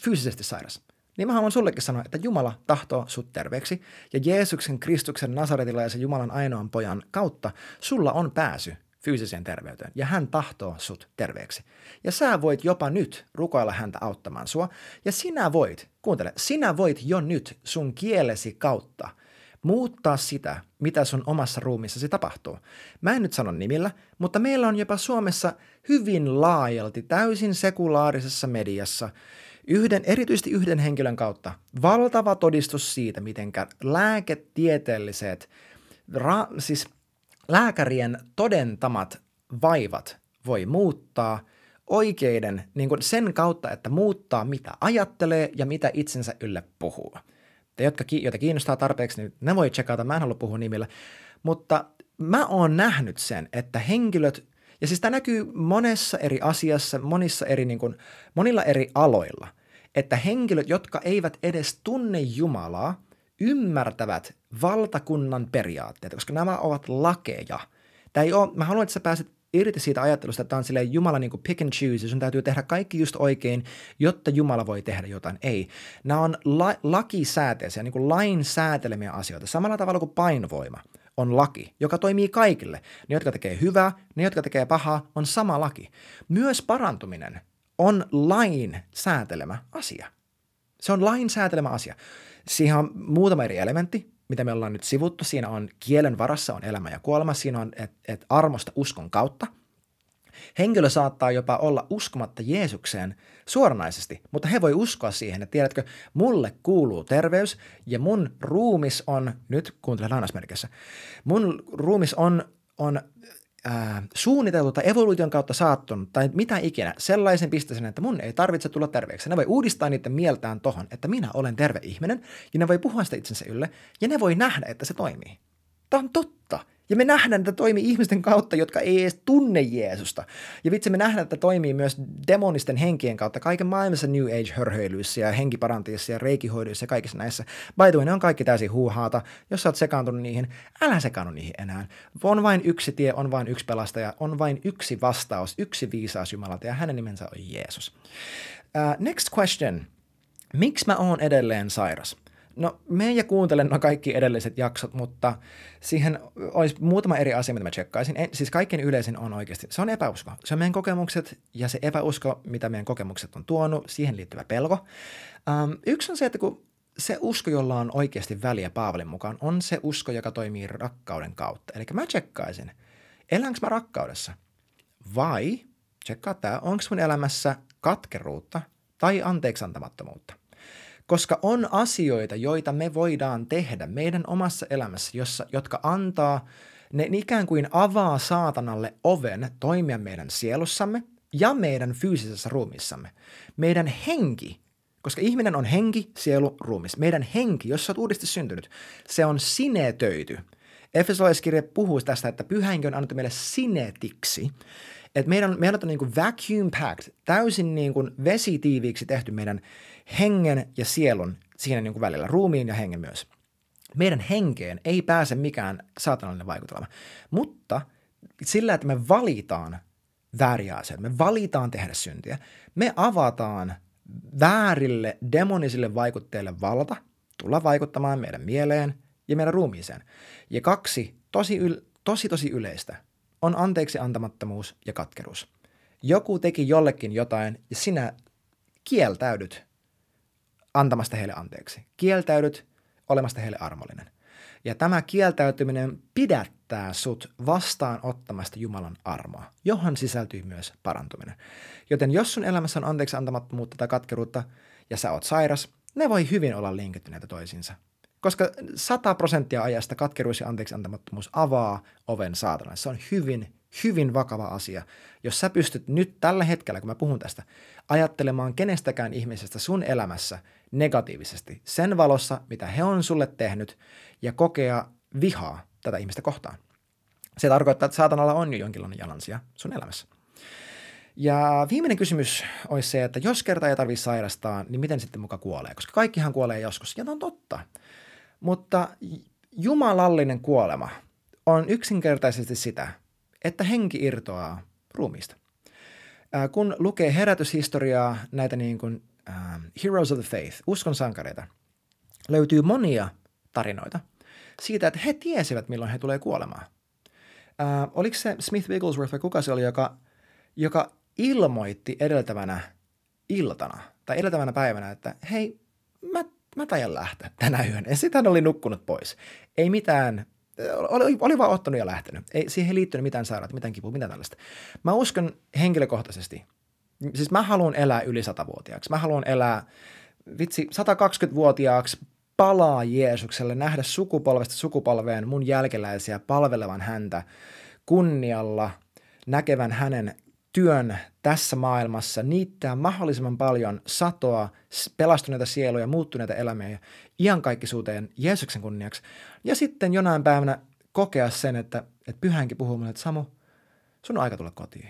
fyysisesti sairas, niin mä haluan sullekin sanoa, että Jumala tahtoo sut terveeksi ja Jeesuksen Kristuksen Nasaretilaisen Jumalan ainoan pojan kautta sulla on pääsy fyysiseen terveyteen ja hän tahtoo sut terveeksi. Ja sä voit jopa nyt rukoilla häntä auttamaan sua ja sinä voit, kuuntele, sinä voit jo nyt sun kielesi kautta muuttaa sitä, mitä sun omassa ruumissasi tapahtuu. Mä en nyt sano nimillä, mutta meillä on jopa Suomessa hyvin laajalti, täysin sekulaarisessa mediassa yhden, erityisesti yhden henkilön kautta valtava todistus siitä, miten lääketieteelliset, ra, siis lääkärien todentamat vaivat voi muuttaa oikeiden niin kuin sen kautta, että muuttaa mitä ajattelee ja mitä itsensä ylle puhuu. Te, jotka, joita kiinnostaa tarpeeksi, niin ne voi tsekata, mä en halua puhua nimillä, mutta mä oon nähnyt sen, että henkilöt, ja siis tämä näkyy monessa eri asiassa, monissa eri, niin kuin, monilla eri aloilla, että henkilöt, jotka eivät edes tunne Jumalaa, ymmärtävät valtakunnan periaatteita, koska nämä ovat lakeja. Tämä ei ole, mä haluan, että sä pääset irti siitä ajattelusta, että on silleen Jumala niin kuin pick and choose, sun täytyy tehdä kaikki just oikein, jotta Jumala voi tehdä jotain. Ei. Nämä on la- lakisääteisiä, niin kuin lain säätelemiä asioita, samalla tavalla kuin painovoima on laki, joka toimii kaikille. Ne, jotka tekee hyvää, ne, jotka tekee pahaa, on sama laki. Myös parantuminen on lain säätelemä asia. Se on lain säätelemä asia. Siihen on muutama eri elementti, mitä me ollaan nyt sivuttu. Siinä on kielen varassa on elämä ja kuolema. Siinä on, että et armosta uskon kautta. Henkilö saattaa jopa olla uskomatta Jeesukseen suoranaisesti, mutta he voi uskoa siihen, että tiedätkö, mulle kuuluu terveys ja mun ruumis on, nyt kuuntele lainausmerkissä, mun ruumis on, on suunniteltu tai evoluution kautta saattunut tai mitä ikinä sellaisen pisteeseen, että mun ei tarvitse tulla terveeksi. Ne voi uudistaa niiden mieltään tohon, että minä olen terve ihminen ja ne voi puhua sitä itsensä ylle ja ne voi nähdä, että se toimii. Tämä on totta. Ja me nähdään, että toimii ihmisten kautta, jotka ei edes tunne Jeesusta. Ja vitsi, me nähdään, että toimii myös demonisten henkien kautta kaiken maailmassa New Age-hörhöilyissä ja henkiparantajissa ja reikihoidoissa ja kaikissa näissä. By the way, ne on kaikki täysin huuhaata. Jos sä oot sekaantunut niihin, älä sekaannu niihin enää. On vain yksi tie, on vain yksi pelastaja, on vain yksi vastaus, yksi viisaus Jumalalta ja hänen nimensä on Jeesus. Uh, next question. Miksi mä oon edelleen sairas? No, me ja kuuntelen no kaikki edelliset jaksot, mutta siihen olisi muutama eri asia, mitä mä tsekkaisin. En, siis kaikkein yleisin on oikeasti, se on epäusko. Se on meidän kokemukset ja se epäusko, mitä meidän kokemukset on tuonut, siihen liittyvä pelko. Um, yksi on se, että kun se usko, jolla on oikeasti väliä Paavalin mukaan, on se usko, joka toimii rakkauden kautta. Eli mä tsekkaisin, elänkö mä rakkaudessa vai, tsekkaa tämä, onko mun elämässä katkeruutta tai anteeksantamattomuutta koska on asioita, joita me voidaan tehdä meidän omassa elämässä, jossa, jotka antaa, ne ikään kuin avaa saatanalle oven toimia meidän sielussamme ja meidän fyysisessä ruumissamme. Meidän henki, koska ihminen on henki, sielu, ruumis. Meidän henki, jos sä oot uudesti syntynyt, se on sinetöity. Efesolaiskirja puhuu tästä, että pyhä on annettu meille sinetiksi. Että meidän, meidän on niin kuin vacuum packed, täysin niin kuin vesitiiviiksi tehty meidän hengen ja sielun siinä niin kuin välillä, ruumiin ja hengen myös. Meidän henkeen ei pääse mikään saatanallinen vaikutelma, mutta sillä, että me valitaan vääriä asioita, me valitaan tehdä syntiä, me avataan väärille demonisille vaikutteille valta tulla vaikuttamaan meidän mieleen ja meidän ruumiiseen. Ja kaksi, tosi, yl, tosi tosi yleistä, on anteeksi antamattomuus ja katkeruus. Joku teki jollekin jotain ja sinä kieltäydyt antamasta heille anteeksi. Kieltäydyt olemasta heille armollinen. Ja tämä kieltäytyminen pidättää sut vastaanottamasta Jumalan armoa, johon sisältyy myös parantuminen. Joten jos sun elämässä on anteeksi antamattomuutta tai katkeruutta ja sä oot sairas, ne voi hyvin olla linkittyneitä toisiinsa. Koska 100 prosenttia ajasta katkeruus ja anteeksi antamattomuus avaa oven saatana. Se on hyvin, hyvin vakava asia. Jos sä pystyt nyt tällä hetkellä, kun mä puhun tästä, ajattelemaan kenestäkään ihmisestä sun elämässä negatiivisesti sen valossa, mitä he on sulle tehnyt, ja kokea vihaa tätä ihmistä kohtaan. Se tarkoittaa, että saatanalla on jo jonkinlainen jalansia sun elämässä. Ja viimeinen kysymys olisi se, että jos kerta ei tarvitse sairastaa, niin miten sitten muka kuolee? Koska kaikkihan kuolee joskus, ja tämä on totta. Mutta jumalallinen kuolema on yksinkertaisesti sitä, että henki irtoaa ruumiista. Kun lukee herätyshistoriaa, näitä niin kuin uh, Heroes of the Faith, uskon sankareita, löytyy monia tarinoita siitä, että he tiesivät, milloin he tulee kuolemaan. Uh, oliko se Smith Wigglesworth vai kuka se oli, joka, joka ilmoitti edeltävänä iltana tai edeltävänä päivänä, että hei, mä, mä tajan lähteä tänä yönä. Ja sitten hän oli nukkunut pois. Ei mitään, oli, oli vaan ottanut ja lähtenyt. Ei siihen liittynyt mitään sairautta, mitään kipua, mitään tällaista. Mä uskon henkilökohtaisesti, siis mä haluan elää yli satavuotiaaksi. Mä haluan elää, vitsi, 120-vuotiaaksi palaa Jeesukselle, nähdä sukupolvesta sukupolveen mun jälkeläisiä palvelevan häntä kunnialla, näkevän hänen työn tässä maailmassa, niittää mahdollisimman paljon satoa, pelastuneita sieluja, muuttuneita elämiä iankaikkisuuteen Jeesuksen kunniaksi. Ja sitten jonain päivänä kokea sen, että, että pyhänkin puhuu mulle, että Samu, sun on aika tulla kotiin.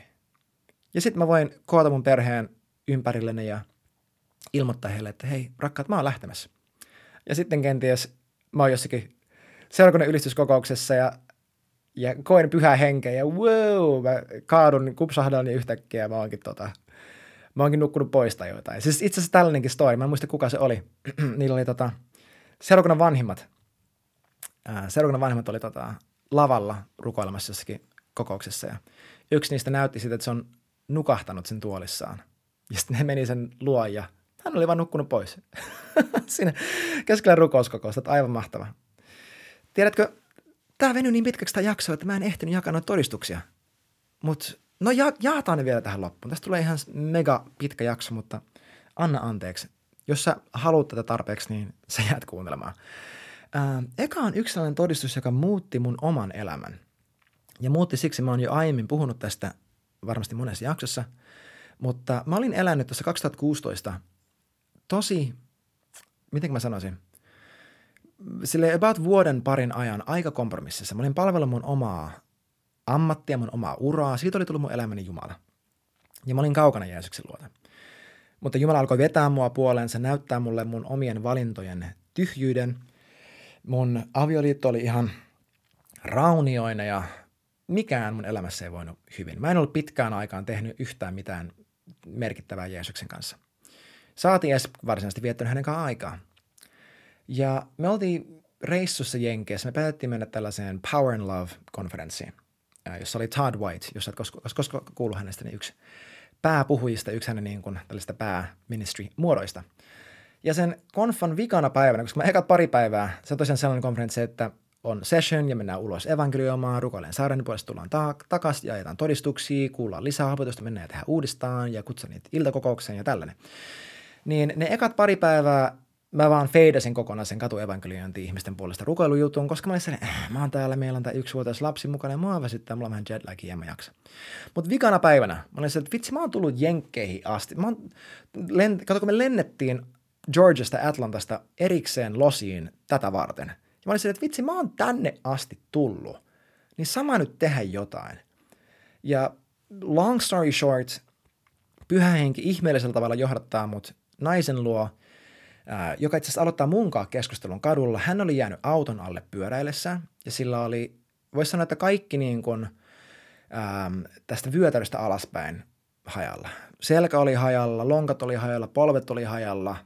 Ja sitten mä voin koota mun perheen ympärilleni ja ilmoittaa heille, että hei, rakkaat, mä oon lähtemässä. Ja sitten kenties mä oon jossakin seurakunnan ylistyskokouksessa ja ja koen pyhää henkeä ja wow, mä kaadun, kupsahdan ja yhtäkkiä mä oonkin tota, mä oonkin nukkunut pois tai jotain. Siis itse asiassa tällainenkin story, mä en muista kuka se oli. Niillä oli tota, seurakunnan vanhimmat, seurakunnan vanhimmat oli tota, lavalla rukoilemassa jossakin kokouksessa ja yksi niistä näytti sitä, että se on nukahtanut sen tuolissaan. Ja sitten ne meni sen luo ja hän oli vaan nukkunut pois. Siinä keskellä rukouskokousta, aivan mahtava. Tiedätkö, tämä venyi niin pitkäksi tämä jakso, että mä en ehtinyt jakaa noita todistuksia. Mutta no ja, jaataan ne vielä tähän loppuun. Tästä tulee ihan mega pitkä jakso, mutta anna anteeksi. Jos sä haluat tätä tarpeeksi, niin sä jäät kuuntelemaan. Ää, eka on yksi sellainen todistus, joka muutti mun oman elämän. Ja muutti siksi, mä oon jo aiemmin puhunut tästä varmasti monessa jaksossa, mutta mä olin elänyt tuossa 2016 tosi, miten mä sanoisin – sille about vuoden parin ajan aika kompromississa. Mä olin palvellut mun omaa ammattia, mun omaa uraa. Siitä oli tullut mun elämäni Jumala. Ja mä olin kaukana Jeesuksen luota. Mutta Jumala alkoi vetää mua puoleensa, näyttää mulle mun omien valintojen tyhjyyden. Mun avioliitto oli ihan raunioina ja mikään mun elämässä ei voinut hyvin. Mä en ollut pitkään aikaan tehnyt yhtään mitään merkittävää Jeesuksen kanssa. Saatiin edes varsinaisesti viettänyt hänen kanssaan aikaa. Ja me oltiin reissussa Jenkeissä, me päätettiin mennä tällaiseen Power and Love-konferenssiin, jossa oli Todd White, jos et koska, koska kuulu hänestä, niin yksi pääpuhujista, yksi hänen niin kuin, tällaista pääministry-muodoista. Ja sen konfan vikana päivänä, koska mä ekat pari päivää, se on tosiaan sellainen konferenssi, että on session ja mennään ulos evankelioimaan, rukoilen saaren puolesta tullaan ta- takaisin ja ajetaan todistuksia, kuullaan lisää opetusta, mennään ja tehdään uudestaan ja kutsun niitä iltakokoukseen ja tällainen. Niin ne ekat pari päivää mä vaan feidasin kokonaan sen katuevankeliointi ihmisten puolesta rukoilujutun, koska mä olin sen, äh, mä oon täällä, meillä on tämä vuotias lapsi mukana ja mua väsyttää, mulla on vähän jetlagia ja mä jaksa. Mutta vikana päivänä mä olin että vitsi, mä oon tullut Jenkkeihin asti. Mä oon, len, kato, kun me lennettiin Georgiasta Atlantasta erikseen losiin tätä varten. Ja mä olin että vitsi, mä oon tänne asti tullut. Niin sama nyt tehdä jotain. Ja long story short, pyhä henki ihmeellisellä tavalla johdattaa mut naisen luo – joka itse asiassa aloittaa munkaan keskustelun kadulla. Hän oli jäänyt auton alle pyöräillessä ja sillä oli, voisi sanoa, että kaikki niin kuin, äm, tästä vyötäröstä alaspäin hajalla. Selkä oli hajalla, lonkat oli hajalla, polvet oli hajalla.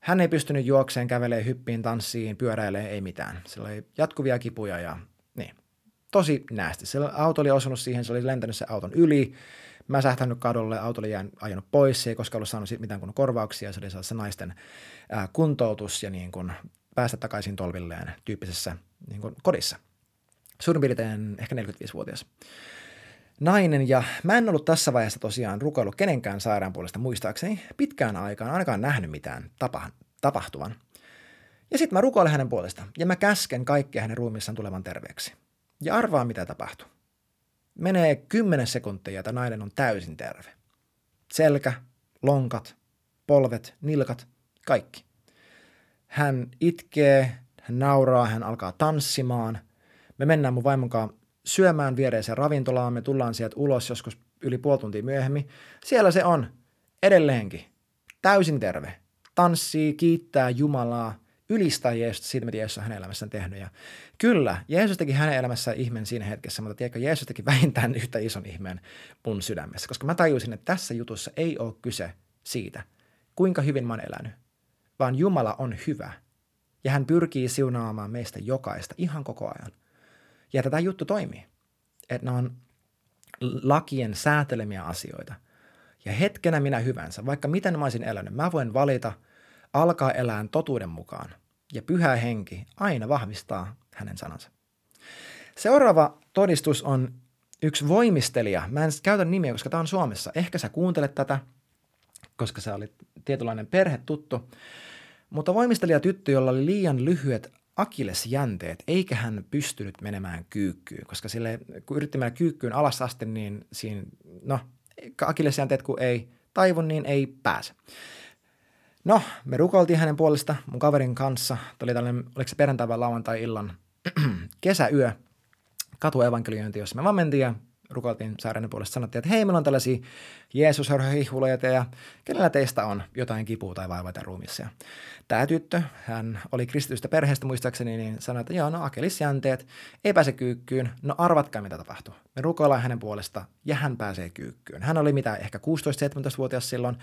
Hän ei pystynyt juokseen, kävelee, hyppiin, tanssiin, pyöräilee, ei mitään. Sillä oli jatkuvia kipuja ja niin. Tosi näästi. Sillä auto oli osunut siihen, se oli lentänyt se auton yli Mä sähtänyt kadulle, auto oli jäänyt, ajanut pois, se ei koskaan ollut saanut mitään kun korvauksia, se oli sellaisessa naisten kuntoutus ja niin kuin päästä takaisin tolvilleen tyyppisessä niin kuin kodissa. Suurin piirtein ehkä 45-vuotias nainen, ja mä en ollut tässä vaiheessa tosiaan rukoillut kenenkään sairaan puolesta muistaakseni pitkään aikaan, ainakaan nähnyt mitään tapa, tapahtuvan. Ja sitten mä rukoilen hänen puolestaan, ja mä käsken kaikkea hänen ruumissaan tulevan terveeksi. Ja arvaa, mitä tapahtuu. Menee kymmenen sekuntia, että nainen on täysin terve. Selkä, lonkat, polvet, nilkat, kaikki. Hän itkee, hän nauraa, hän alkaa tanssimaan. Me mennään mun vaimon kanssa syömään viereiseen ravintolaan, me tullaan sieltä ulos joskus yli puoli tuntia myöhemmin. Siellä se on, edelleenkin, täysin terve. Tanssii, kiittää Jumalaa, ylistää Jeesusta siitä, mitä Jeesus on hänen elämässään tehnyt. Ja kyllä, Jeesus teki hänen elämässään ihmeen siinä hetkessä, mutta tiedätkö, Jeesus teki vähintään yhtä ison ihmeen mun sydämessä, koska mä tajusin, että tässä jutussa ei ole kyse siitä, kuinka hyvin mä oon elänyt, vaan Jumala on hyvä. Ja hän pyrkii siunaamaan meistä jokaista ihan koko ajan. Ja tätä juttu toimii. Että ne on lakien säätelemiä asioita. Ja hetkenä minä hyvänsä, vaikka miten mä olisin elänyt, mä voin valita alkaa elää totuuden mukaan. Ja pyhä henki aina vahvistaa hänen sanansa. Seuraava todistus on yksi voimistelija. Mä en käytä nimiä, koska tämä on Suomessa. Ehkä sä kuuntelet tätä, koska se oli tietynlainen perhetuttu. Mutta voimistelija tyttö, jolla oli liian lyhyet akillesjänteet, eikä hän pystynyt menemään kyykkyyn, koska sille, kun yritti mennä kyykkyyn alas asti, niin siinä, no, akillesjänteet kun ei taivu, niin ei pääse. No, me rukoiltiin hänen puolesta mun kaverin kanssa. Tämä oli tällainen, oliko se perjantai vai lauantai-illan kesäyö katuevankeliointi, jossa me vaan mentiin ja rukoiltiin sairaiden puolesta. Sanottiin, että hei, meillä on tällaisia jeesus ja kenellä teistä on jotain kipua tai vaivaa ruumissa. Ja tämä tyttö, hän oli kristitystä perheestä muistaakseni, niin sanoi, että joo, no akelisjänteet, ei pääse kyykkyyn. No arvatkaa, mitä tapahtuu. Me rukoillaan hänen puolesta ja hän pääsee kyykkyyn. Hän oli mitä, ehkä 16-17-vuotias silloin.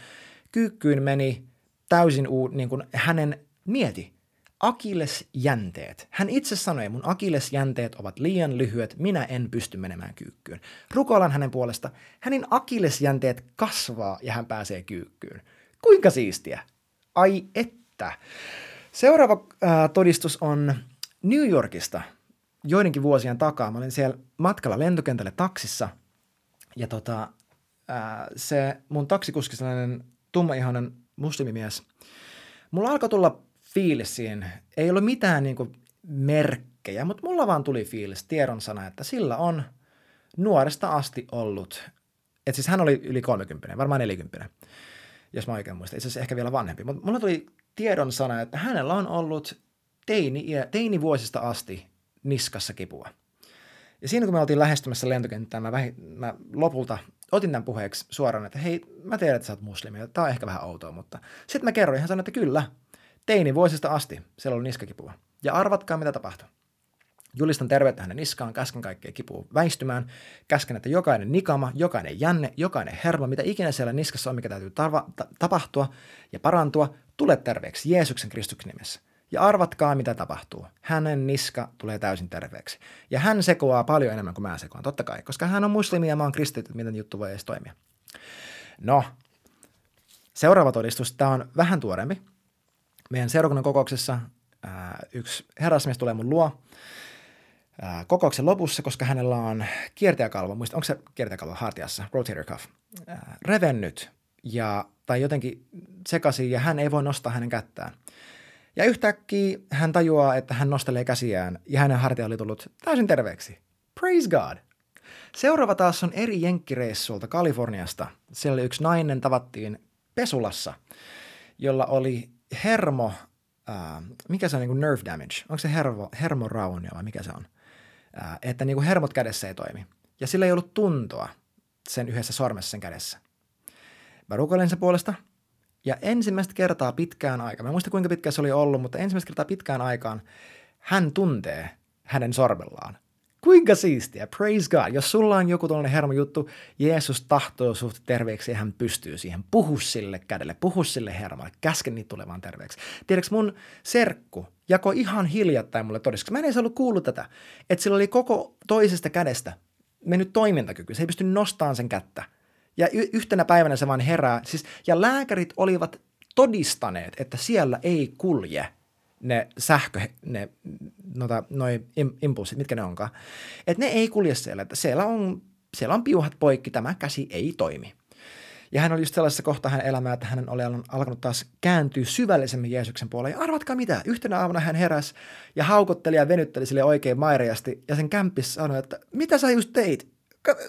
Kyykkyyn meni täysin uu, niin kuin hänen mieti, akillesjänteet. Hän itse sanoi, mun akillesjänteet ovat liian lyhyet, minä en pysty menemään kyykkyyn. Rukoilan hänen puolesta, hänen akillesjänteet kasvaa ja hän pääsee kyykkyyn. Kuinka siistiä? Ai että. Seuraava äh, todistus on New Yorkista joidenkin vuosien takaa. Mä olin siellä matkalla lentokentälle taksissa ja tota, äh, se mun taksikuski, sellainen tummaihainen muslimimies, mulla alkoi tulla fiilis siinä. Ei ollut mitään niin kuin merkkejä, mutta mulla vaan tuli fiilis, tiedon sana, että sillä on nuoresta asti ollut, että siis hän oli yli 30, varmaan 40, jos mä oikein muistan, itse asiassa ehkä vielä vanhempi, mutta mulla tuli tiedon sana, että hänellä on ollut teini, teinivuosista asti niskassa kipua. Ja siinä kun me oltiin lähestymässä lentokenttää, mä, mä lopulta otin tämän puheeksi suoraan, että hei, mä tiedän, että sä oot muslimi, tämä on ehkä vähän outoa, mutta sitten mä kerroin, hän sanoi, että kyllä, Teini vuosista asti siellä oli niskakipua. Ja arvatkaa, mitä tapahtui. Julistan terveyttä hänen niskaan, käsken kaikkea kipua väistymään, käsken, että jokainen nikama, jokainen jänne, jokainen hermo, mitä ikinä siellä niskassa on, mikä täytyy tarva, ta- tapahtua ja parantua, tule terveeksi Jeesuksen Kristuksen nimessä. Ja arvatkaa, mitä tapahtuu. Hänen niska tulee täysin terveeksi. Ja hän sekoaa paljon enemmän kuin mä sekoan, totta kai, koska hän on muslimi ja mä oon kristitty, miten juttu voi edes toimia. No, seuraava todistus, tämä on vähän tuorempi meidän seurakunnan kokouksessa ää, yksi herrasmies tulee mun luo ää, kokouksen lopussa, koska hänellä on kiertäjäkalvo, muista, onko se kiertäjäkalvo hartiassa, rotator cuff, ää, revennyt ja, tai jotenkin sekaisin ja hän ei voi nostaa hänen kättään. Ja yhtäkkiä hän tajuaa, että hän nostelee käsiään ja hänen hartia oli tullut täysin terveeksi. Praise God! Seuraava taas on eri jenkkireissulta Kaliforniasta. Siellä yksi nainen, tavattiin Pesulassa, jolla oli hermo, äh, mikä se on niin kuin nerve damage, onko se hermo, hermoraunia vai mikä se on, äh, että niin kuin hermot kädessä ei toimi. Ja sillä ei ollut tuntoa sen yhdessä sormessa sen kädessä. Mä rukoilen sen puolesta, ja ensimmäistä kertaa pitkään aikaan, mä en muista kuinka pitkä se oli ollut, mutta ensimmäistä kertaa pitkään aikaan hän tuntee hänen sormellaan Kuinka siistiä, praise God. Jos sulla on joku tuollainen hermojuttu, Jeesus tahtoo sut terveeksi ja hän pystyy siihen. Puhu sille kädelle, puhu sille hermalle, käske niitä tulemaan terveeksi. Tiedätkö, mun serkku jako ihan hiljattain mulle todistus. Mä en edes ollut kuullut tätä, että sillä oli koko toisesta kädestä mennyt toimintakyky. Se ei pysty nostamaan sen kättä. Ja y- yhtenä päivänä se vaan herää. Siis, ja lääkärit olivat todistaneet, että siellä ei kulje – ne sähkö, ne nota, noi impulssit, mitkä ne onkaan, että ne ei kulje siellä, että siellä on, siellä on piuhat poikki, tämä käsi ei toimi. Ja hän oli just sellaisessa kohtaa hänen elämää, että hän oli alkanut taas kääntyä syvällisemmin Jeesuksen puoleen. Ja arvatkaa mitä, yhtenä aamuna hän heräsi ja haukotteli ja venytteli sille oikein maireasti. Ja sen kämpissä sanoi, että mitä sä just teit?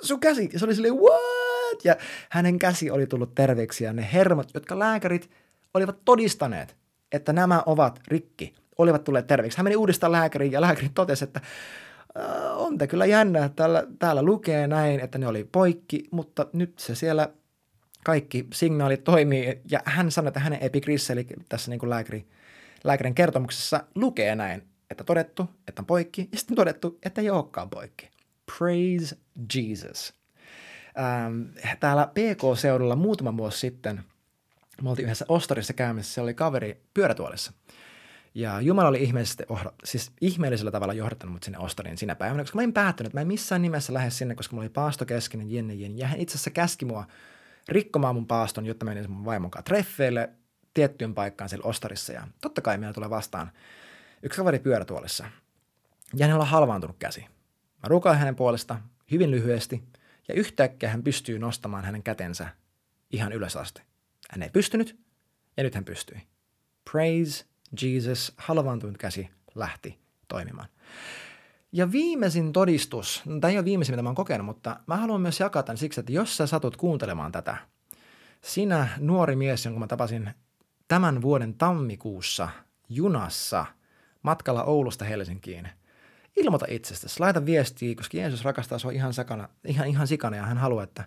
Sun käsi. Ja se oli silleen, what? Ja hänen käsi oli tullut terveeksi ja ne hermot, jotka lääkärit olivat todistaneet, että nämä ovat rikki, olivat tulleet terveeksi. Hän meni uudestaan lääkäriin ja lääkäri totesi, että on te kyllä jännä, että täällä, täällä lukee näin, että ne oli poikki, mutta nyt se siellä kaikki signaalit toimii. Ja hän sanoi, että hänen epikrisse, eli tässä niin kuin lääkäri, lääkärin kertomuksessa lukee näin, että todettu, että on poikki, ja sitten todettu, että ei olekaan poikki. Praise Jesus. Ähm, täällä PK-seudulla muutama vuosi sitten Me oltiin yhdessä ostarissa käymässä, siellä oli kaveri pyörätuolissa. Ja Jumala oli ihmeellisesti, siis ihmeellisellä tavalla johdattanut mut sinne Ostariin sinä päivänä, koska mä en päättänyt, että mä en missään nimessä lähde sinne, koska mulla oli paasto keskinen, jenne, jenne. Ja hän itse asiassa käski mua rikkomaan mun paaston, jotta menisin mun vaimon kanssa treffeille tiettyyn paikkaan siellä Ostarissa. Ja totta kai meillä tulee vastaan yksi kaveri pyörätuolissa. Ja hänellä on halvaantunut käsi. Mä rukaan hänen puolesta hyvin lyhyesti, ja yhtäkkiä hän pystyy nostamaan hänen kätensä ihan ylös asti. Hän ei pystynyt, ja nyt hän pystyi. Praise Jesus, halvaantunut käsi lähti toimimaan. Ja viimeisin todistus, no, tämä ei ole viimeisin, mitä mä oon kokenut, mutta mä haluan myös jakaa tämän siksi, että jos sä satut kuuntelemaan tätä, sinä nuori mies, jonka mä tapasin tämän vuoden tammikuussa junassa matkalla Oulusta Helsinkiin, ilmoita itsestäsi, laita viestiä, koska Jeesus rakastaa sinua ihan, sakana, ihan, ihan sikana ja hän haluaa, että,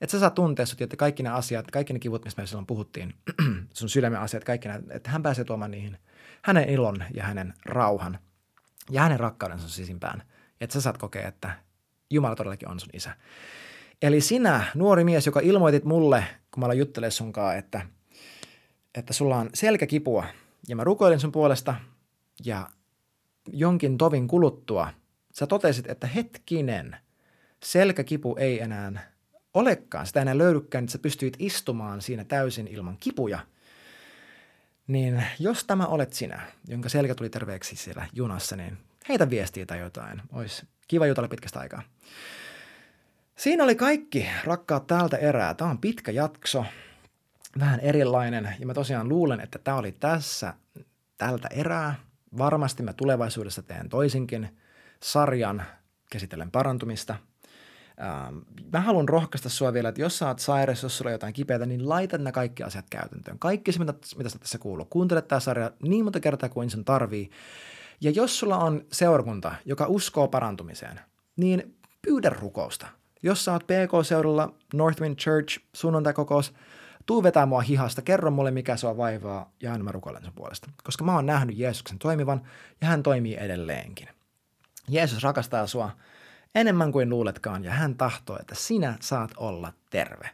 että sä saat tuntea sut, että kaikki ne asiat, kaikki ne kivut, mistä me silloin puhuttiin, sun sydämen asiat, kaikki nämä, että hän pääsee tuomaan niihin hänen ilon ja hänen rauhan ja hänen rakkaudensa sisimpään. Että sä saat kokea, että Jumala todellakin on sun isä. Eli sinä, nuori mies, joka ilmoitit mulle, kun mä aloin juttelemaan sunkaan, että, että sulla on selkäkipua ja mä rukoilin sun puolesta ja jonkin tovin kuluttua sä totesit, että hetkinen, selkäkipu ei enää olekaan, sitä enää löydykään, että sä pystyit istumaan siinä täysin ilman kipuja. Niin jos tämä olet sinä, jonka selkä tuli terveeksi siellä junassa, niin heitä viestiä tai jotain. Olisi kiva jutella pitkästä aikaa. Siinä oli kaikki, rakkaat, täältä erää. Tämä on pitkä jakso, vähän erilainen, ja mä tosiaan luulen, että tämä oli tässä tältä erää. Varmasti mä tulevaisuudessa teen toisinkin sarjan käsitellen parantumista – Ähm, mä haluan rohkaista sua vielä, että jos sä oot sairas, jos sulla on jotain kipeätä, niin laita nämä kaikki asiat käytäntöön. Kaikki se, mitä, mitä sä tässä kuuluu. Kuuntele tämä sarja niin monta kertaa kuin sen tarvii. Ja jos sulla on seurakunta, joka uskoo parantumiseen, niin pyydä rukousta. Jos sä oot PK-seudulla, Northwind Church, sunnuntai-kokous, tuu vetää mua hihasta, kerro mulle mikä sua vaivaa ja aina mä rukoilen sun puolesta. Koska mä oon nähnyt Jeesuksen toimivan ja hän toimii edelleenkin. Jeesus rakastaa sua enemmän kuin luuletkaan ja hän tahtoo, että sinä saat olla terve.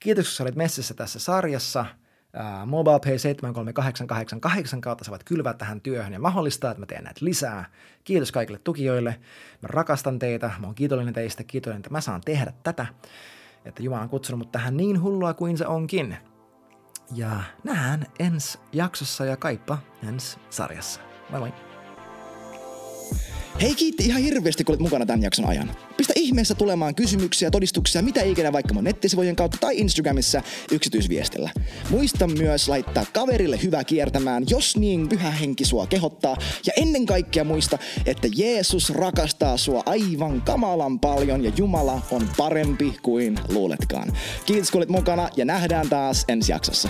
Kiitos, kun olit messissä tässä sarjassa. Uh, MobilePay 73888 kautta saavat kylvää tähän työhön ja mahdollistaa, että mä teen näitä lisää. Kiitos kaikille tukijoille. Mä rakastan teitä. Mä oon kiitollinen teistä. Kiitollinen, että mä saan tehdä tätä. Että Jumala on kutsunut mut tähän niin hullua kuin se onkin. Ja nähdään ensi jaksossa ja kaippa ensi sarjassa. Moi moi! Hei kiitti ihan hirveästi, kun olet mukana tämän jakson ajan. Pistä ihmeessä tulemaan kysymyksiä, todistuksia, mitä ikinä vaikka mun nettisivujen kautta tai Instagramissa yksityisviestillä. Muista myös laittaa kaverille hyvää kiertämään, jos niin pyhä henki sua kehottaa. Ja ennen kaikkea muista, että Jeesus rakastaa sua aivan kamalan paljon ja Jumala on parempi kuin luuletkaan. Kiitos kun olit mukana ja nähdään taas ensi jaksossa.